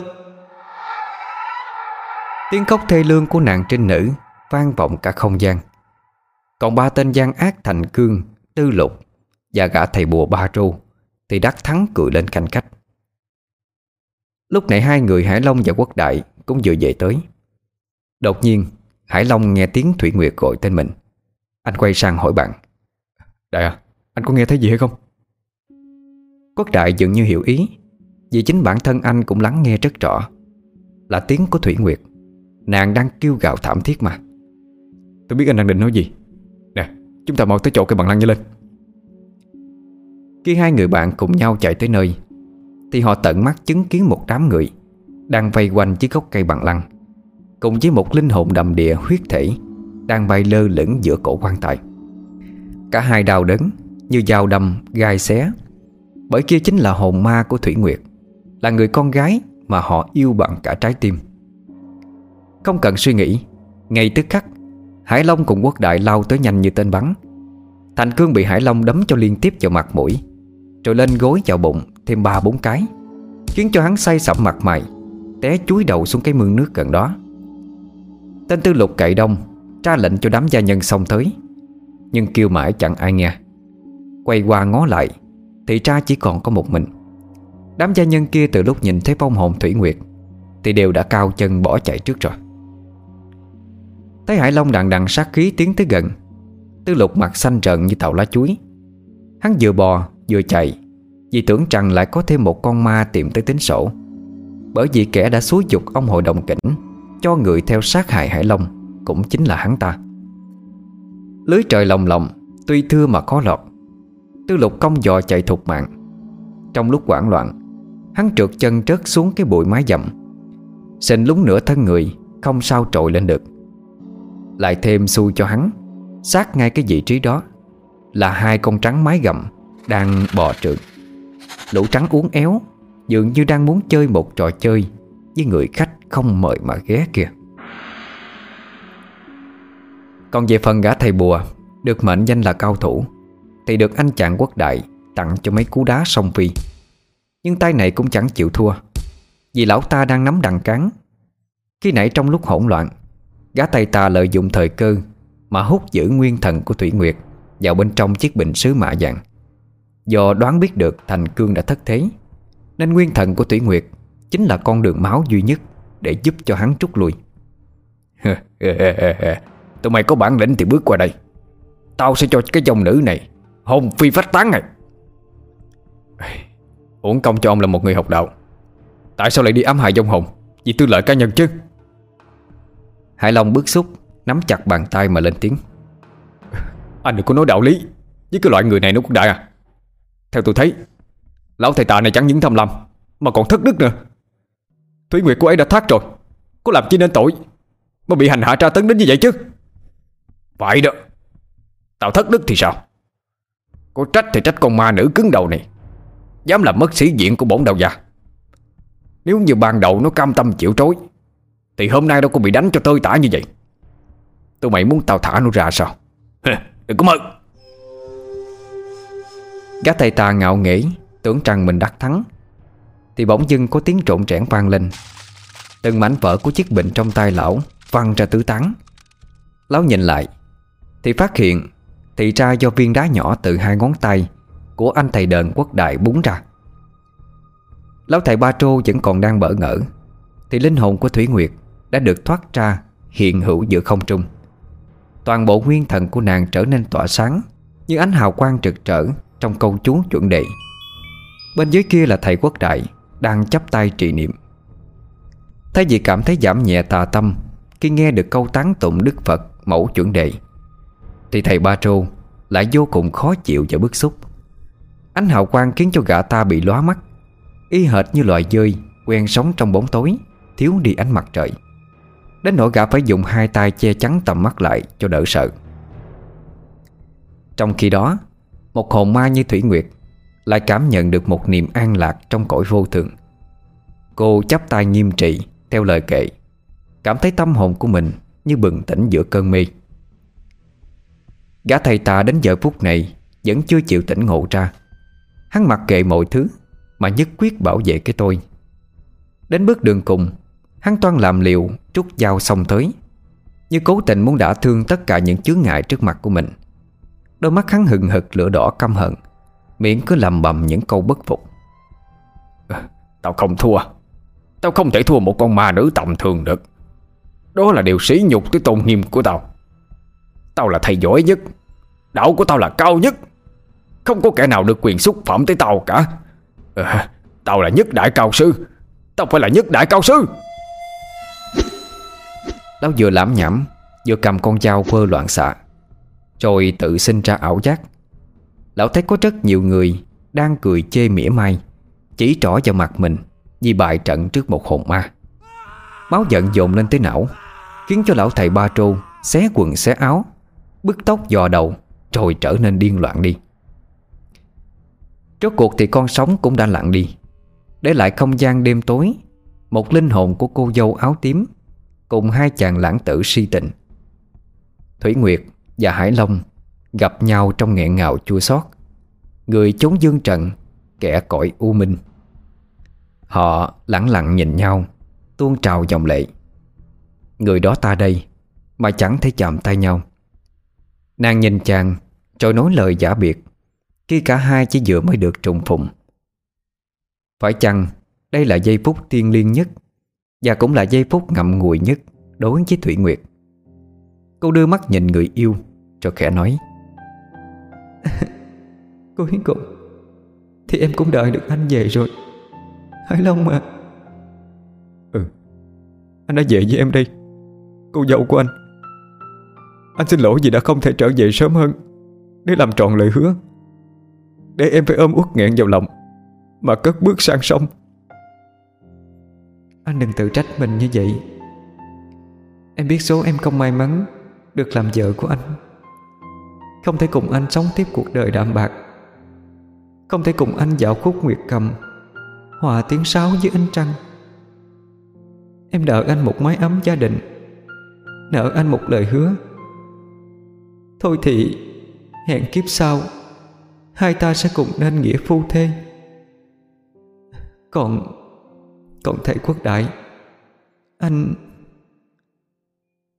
Tiếng khóc thê lương của nàng trinh nữ Vang vọng cả không gian. Còn ba tên gian ác thành cương Tư lục Và gã thầy bùa ba trô Thì đắc thắng cười lên canh cách Lúc nãy hai người Hải Long và Quốc Đại Cũng vừa về tới. Đột nhiên Hải Long nghe tiếng Thủy Nguyệt gọi tên mình. Anh quay sang hỏi bạn Đại à, anh có nghe thấy gì hay không? Quốc Đại dường như hiểu ý Vì chính bản thân anh cũng lắng nghe rất rõ. Là tiếng của Thủy Nguyệt Nàng đang kêu gào thảm thiết mà. Tôi biết anh đang định nói gì. Nè, chúng ta mau tới chỗ cây bằng lăng như lên. Khi hai người bạn cùng nhau chạy tới nơi Thì họ tận mắt chứng kiến một đám người Đang vây quanh chiếc gốc cây bằng lăng Cùng với một linh hồn đầm địa huyết thể Đang bay lơ lửng giữa cổ quan tài. Cả hai đau đớn như dao đâm, gai xé. Bởi kia chính là hồn ma của Thủy Nguyệt Là người con gái mà họ yêu bằng cả trái tim. Không cần suy nghĩ Ngay tức khắc Hải Long cùng quốc đại lao tới nhanh như tên bắn. Thành Cương bị Hải Long đấm cho liên tiếp vào mặt mũi Rồi lên gối vào bụng Thêm ba bốn cái Khiến cho hắn say sẩm mặt mày Té chuối đầu xuống cái mương nước gần đó. Tên tư lục cậy đông Ra lệnh cho đám gia nhân xông tới Nhưng kêu mãi chẳng ai nghe. Quay qua ngó lại, Thì ra chỉ còn có một mình. Đám gia nhân kia từ lúc nhìn thấy phong hồn Thủy Nguyệt, Thì đều đã cao chân bỏ chạy trước rồi. Thấy Hải Long đằng đằng sát khí tiến tới gần, Tư lục mặt xanh trận như tàu lá chuối. Hắn vừa bò, vừa chạy, Vì tưởng rằng lại có thêm một con ma tìm tới tính sổ. Bởi vì kẻ đã xúi dục ông hội đồng cảnh, Cho người theo sát hại Hải Long Cũng chính là hắn ta. Lưới trời lồng lộng, Tuy thưa mà khó lọt Tư lục công dò chạy thục mạng. Trong lúc hoảng loạn, Hắn trượt chân rớt xuống cái bụi mái dầm. Sình lúng nửa thân người, Không sao trội lên được. Lại thêm xui cho hắn, Sát ngay cái vị trí đó, Là hai con trắng mái gầm Đang bò trượt. Lũ trắng uốn éo, Dường như đang muốn chơi một trò chơi Với người khách không mời mà ghé kìa. Còn về phần gã thầy bùa, Được mệnh danh là cao thủ. Thì được anh chàng quốc đại Tặng cho mấy cú đá song phi. Nhưng tay này cũng chẳng chịu thua, Vì lão ta đang nắm đằng cán. Khi nãy trong lúc hỗn loạn, Gã tay ta lợi dụng thời cơ Mà hút giữ nguyên thần của Thủy Nguyệt Vào bên trong chiếc bình sứ mạ vàng. Do đoán biết được Thành Cương đã thất thế, Nên nguyên thần của Thủy Nguyệt Chính là con đường máu duy nhất Để giúp cho hắn trút lui. Tụi mày có bản lĩnh thì bước qua đây. Tao sẽ cho cái dòng nữ này Hồn phi phách tán này Uổng công cho ông là một người học đạo. Tại sao lại đi ám hại dông hồn? Vì tư lợi cá nhân chứ. Hải Long bức xúc Nắm chặt bàn tay mà lên tiếng. Anh đừng có nói đạo lý. Với cái loại người này nó cũng đại à. Theo tôi thấy Lão thầy tạ này chẳng những thâm lầm Mà còn thất đức nữa. Thủy Nguyệt cô ấy đã thác rồi. Có làm chi nên tội Mà bị hành hạ tra tấn đến như vậy chứ? Phải đó. Tao thất đức thì sao Có trách thì trách con ma nữ cứng đầu này. Dám làm mất sĩ diện của bổn đầu già Nếu như ban đầu nó cam tâm chịu trối Thì hôm nay đâu có bị đánh cho tơi tả như vậy. Tụi mày muốn tao thả nó ra sao? Đừng có mơ. Gã thầy tà ngạo nghễ Tưởng rằng mình đắc thắng Thì bỗng dưng có tiếng trộn trẽn vang lên. Từng mảnh vỡ của chiếc bình trong tay lão Văng ra tứ tán. Lão nhìn lại Thì phát hiện thì ra do viên đá nhỏ từ hai ngón tay Của anh thầy đờn quốc đại búng ra. Lão thầy Ba Trô vẫn còn đang bỡ ngỡ, Thì linh hồn của Thủy Nguyệt Đã được thoát ra hiện hữu giữa không trung. Toàn bộ nguyên thần của nàng trở nên tỏa sáng Như ánh hào quang trực trở Trong câu chú chuẩn đề. Bên dưới kia là thầy quốc đại Đang chắp tay trì niệm. Thấy gì cảm thấy giảm nhẹ tà tâm Khi nghe được câu tán tụng Đức Phật Mẫu chuẩn đề. Thì thầy Ba Trô lại vô cùng khó chịu và bức xúc. Ánh hào quang khiến cho gã ta bị lóa mắt, Y hệt như loài dơi Quen sống trong bóng tối, Thiếu đi ánh mặt trời. Đến nỗi gã phải dùng hai tay che chắn tầm mắt lại Cho đỡ sợ. Trong khi đó, Một hồn ma như Thủy Nguyệt Lại cảm nhận được một niềm an lạc Trong cõi vô thường Cô chắp tay nghiêm trị Theo lời kệ, Cảm thấy tâm hồn của mình Như bừng tỉnh giữa cơn mê. Gã thầy tà đến giờ phút này Vẫn chưa chịu tỉnh ngộ ra. Hắn mặc kệ mọi thứ Mà nhất quyết bảo vệ cái tôi. Đến bước đường cùng, Hắn toan làm liều Trút dao xong tới, Như cố tình muốn đả thương tất cả những chướng ngại trước mặt của mình. Đôi mắt hắn hừng hực lửa đỏ căm hận, Miệng cứ lầm bầm những câu bất phục. Ờ, tao không thua. Tao không thể thua một con ma nữ tầm thường được. Đó là điều sỉ nhục tới tôn nghiêm của tao. Tao là thầy giỏi nhất. Đạo của tao là cao nhất. Không có kẻ nào được quyền xúc phạm tới tao cả. À, Tao là nhất đại cao sư. Tao phải là nhất đại cao sư. Lão vừa lãm nhảm Vừa cầm con dao vơ loạn xạ Rồi tự sinh ra ảo giác. Lão thấy có rất nhiều người Đang cười chê mỉa mai Chỉ trỏ vào mặt mình Vì bại trận trước một hồn ma. Máu giận dồn lên tới não Khiến cho lão thầy ba trô Xé quần xé áo bức tóc dò đầu, Rồi trở nên điên loạn đi. Rốt cuộc thì con sóng cũng đã lặng đi. Để lại không gian đêm tối, Một linh hồn của cô dâu áo tím, Cùng hai chàng lãng tử si tình. Thủy Nguyệt và Hải Long Gặp nhau trong nghẹn ngào chua xót. Người chốn dương trần Kẻ cõi u minh. Họ lặng lặng nhìn nhau, Tuôn trào dòng lệ. Người đó ta đây Mà chẳng thể chạm tay nhau. Nàng nhìn chàng Rồi nói lời giả biệt. Khi cả hai chỉ vừa mới được trùng phụng Phải chăng Đây là giây phút tiên liêng nhất Và cũng là giây phút ngậm ngùi nhất Đối với Thủy Nguyệt? Cô đưa mắt nhìn người yêu Rồi khẽ nói. Cuối cùng Thì em cũng đợi được anh về rồi. Hải Long mà. Ừ. Anh đã về với em đây Cô dâu của anh anh xin lỗi vì đã không thể trở về sớm hơn. Để làm tròn lời hứa, Để em phải ôm uất nghẹn vào lòng, Mà cất bước sang sông. Anh đừng tự trách mình như vậy. Em biết số em không may mắn Được làm vợ của anh. Không thể cùng anh sống tiếp cuộc đời đạm bạc. Không thể cùng anh dạo khúc nguyệt cầm, Hòa tiếng sáo với ánh trăng. Em nợ anh một mái ấm gia đình, Nợ anh một lời hứa. Thôi thì Hẹn kiếp sau. Hai ta sẽ cùng nên nghĩa phu thê. Còn Còn thầy quốc đại. Anh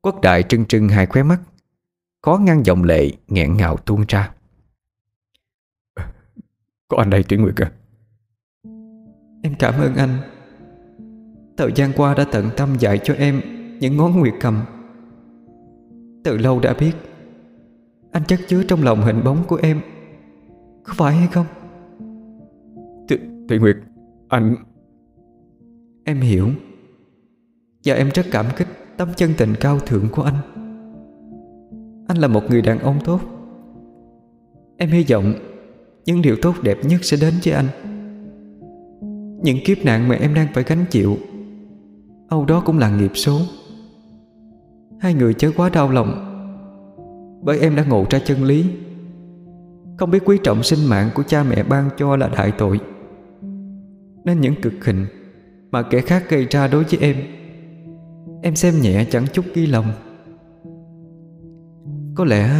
Quốc đại trưng trưng hai khóe mắt Khó ngăn dòng lệ nghẹn ngào tuôn ra. Có anh đây Tuyển Nguyệt à? Em cảm ơn anh. Thời gian qua đã tận tâm dạy cho em Những ngón nguyệt cầm. Từ lâu đã biết Anh chất chứa trong lòng hình bóng của em. Có phải hay không? Thủy Nguyệt Anh Em hiểu. Và em rất cảm kích Tâm chân tình cao thượng của anh. Anh là một người đàn ông tốt. Em hy vọng Những điều tốt đẹp nhất sẽ đến với anh. Những kiếp nạn mà em đang phải gánh chịu Âu đó cũng là nghiệp số. Hai người chớ quá đau lòng bởi em đã ngộ ra chân lý. Không biết quý trọng sinh mạng của cha mẹ ban cho là đại tội. Nên những cực hình Mà kẻ khác gây ra đối với em Em xem nhẹ chẳng chút ghi lòng. Có lẽ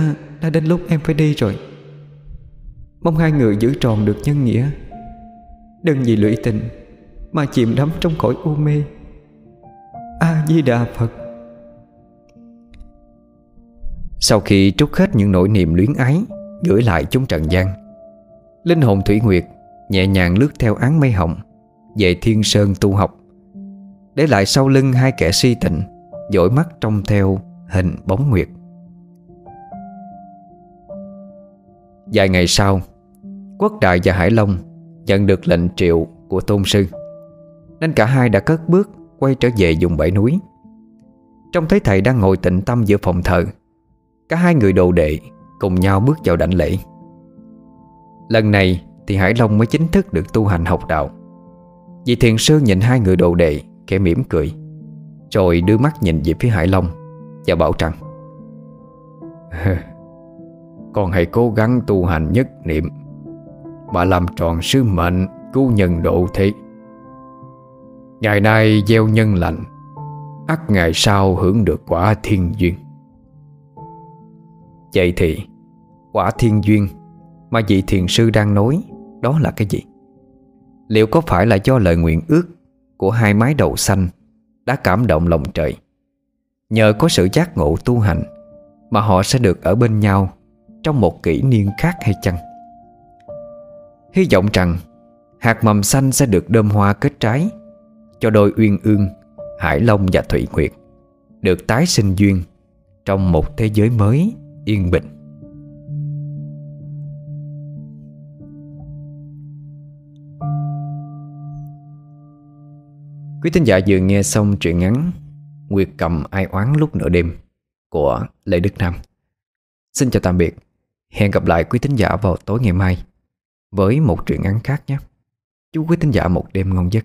đã đến lúc em phải đi rồi. Mong hai người giữ tròn được nhân nghĩa. Đừng vì lụy tình Mà chìm đắm trong cõi u mê. A-di-đà Phật. Sau khi trút hết những nỗi niềm luyến ái, Gửi lại chúng trần gian, Linh hồn Thủy Nguyệt Nhẹ nhàng lướt theo án mây hồng Về thiên sơn tu học, Để lại sau lưng hai kẻ si tình dõi mắt trông theo hình bóng nguyệt. Vài ngày sau, Quốc Đại và Hải Long Nhận được lệnh triệu của tôn sư, Nên cả hai đã cất bước Quay trở về vùng bảy núi. Trông thấy thầy đang ngồi tịnh tâm giữa phòng thờ Cả hai người đồ đệ Cùng nhau bước vào đảnh lễ. Lần này thì Hải Long mới chính thức được tu hành học đạo. Vì thiền sư nhìn hai người đồ đệ Kẻ mỉm cười, Rồi đưa mắt nhìn về phía Hải Long Và bảo rằng, Con hãy cố gắng tu hành nhất niệm, Mà làm tròn sứ mệnh Cứu nhân độ thế. Ngày nay gieo nhân lành, ắt ngày sau hưởng được quả thiên duyên. Vậy thì, Quả thiên duyên Mà vị thiền sư đang nói Đó là cái gì? Liệu có phải là do lời nguyện ước Của hai mái đầu xanh Đã cảm động lòng trời? Nhờ có sự giác ngộ tu hành Mà họ sẽ được ở bên nhau Trong một kỷ niên khác hay chăng? Hy vọng rằng Hạt mầm xanh sẽ được đơm hoa kết trái Cho đôi uyên ương, Hải Long và Thủy Nguyệt Được tái sinh duyên Trong một thế giới mới yên bình. Quý thính giả vừa nghe xong truyện ngắn Nguyệt cầm ai oán lúc nửa đêm Của Lê Đức Nam. Xin chào tạm biệt. Hẹn gặp lại quý thính giả vào tối ngày mai Với một truyện ngắn khác nhé. Chúc quý thính giả một đêm ngon giấc.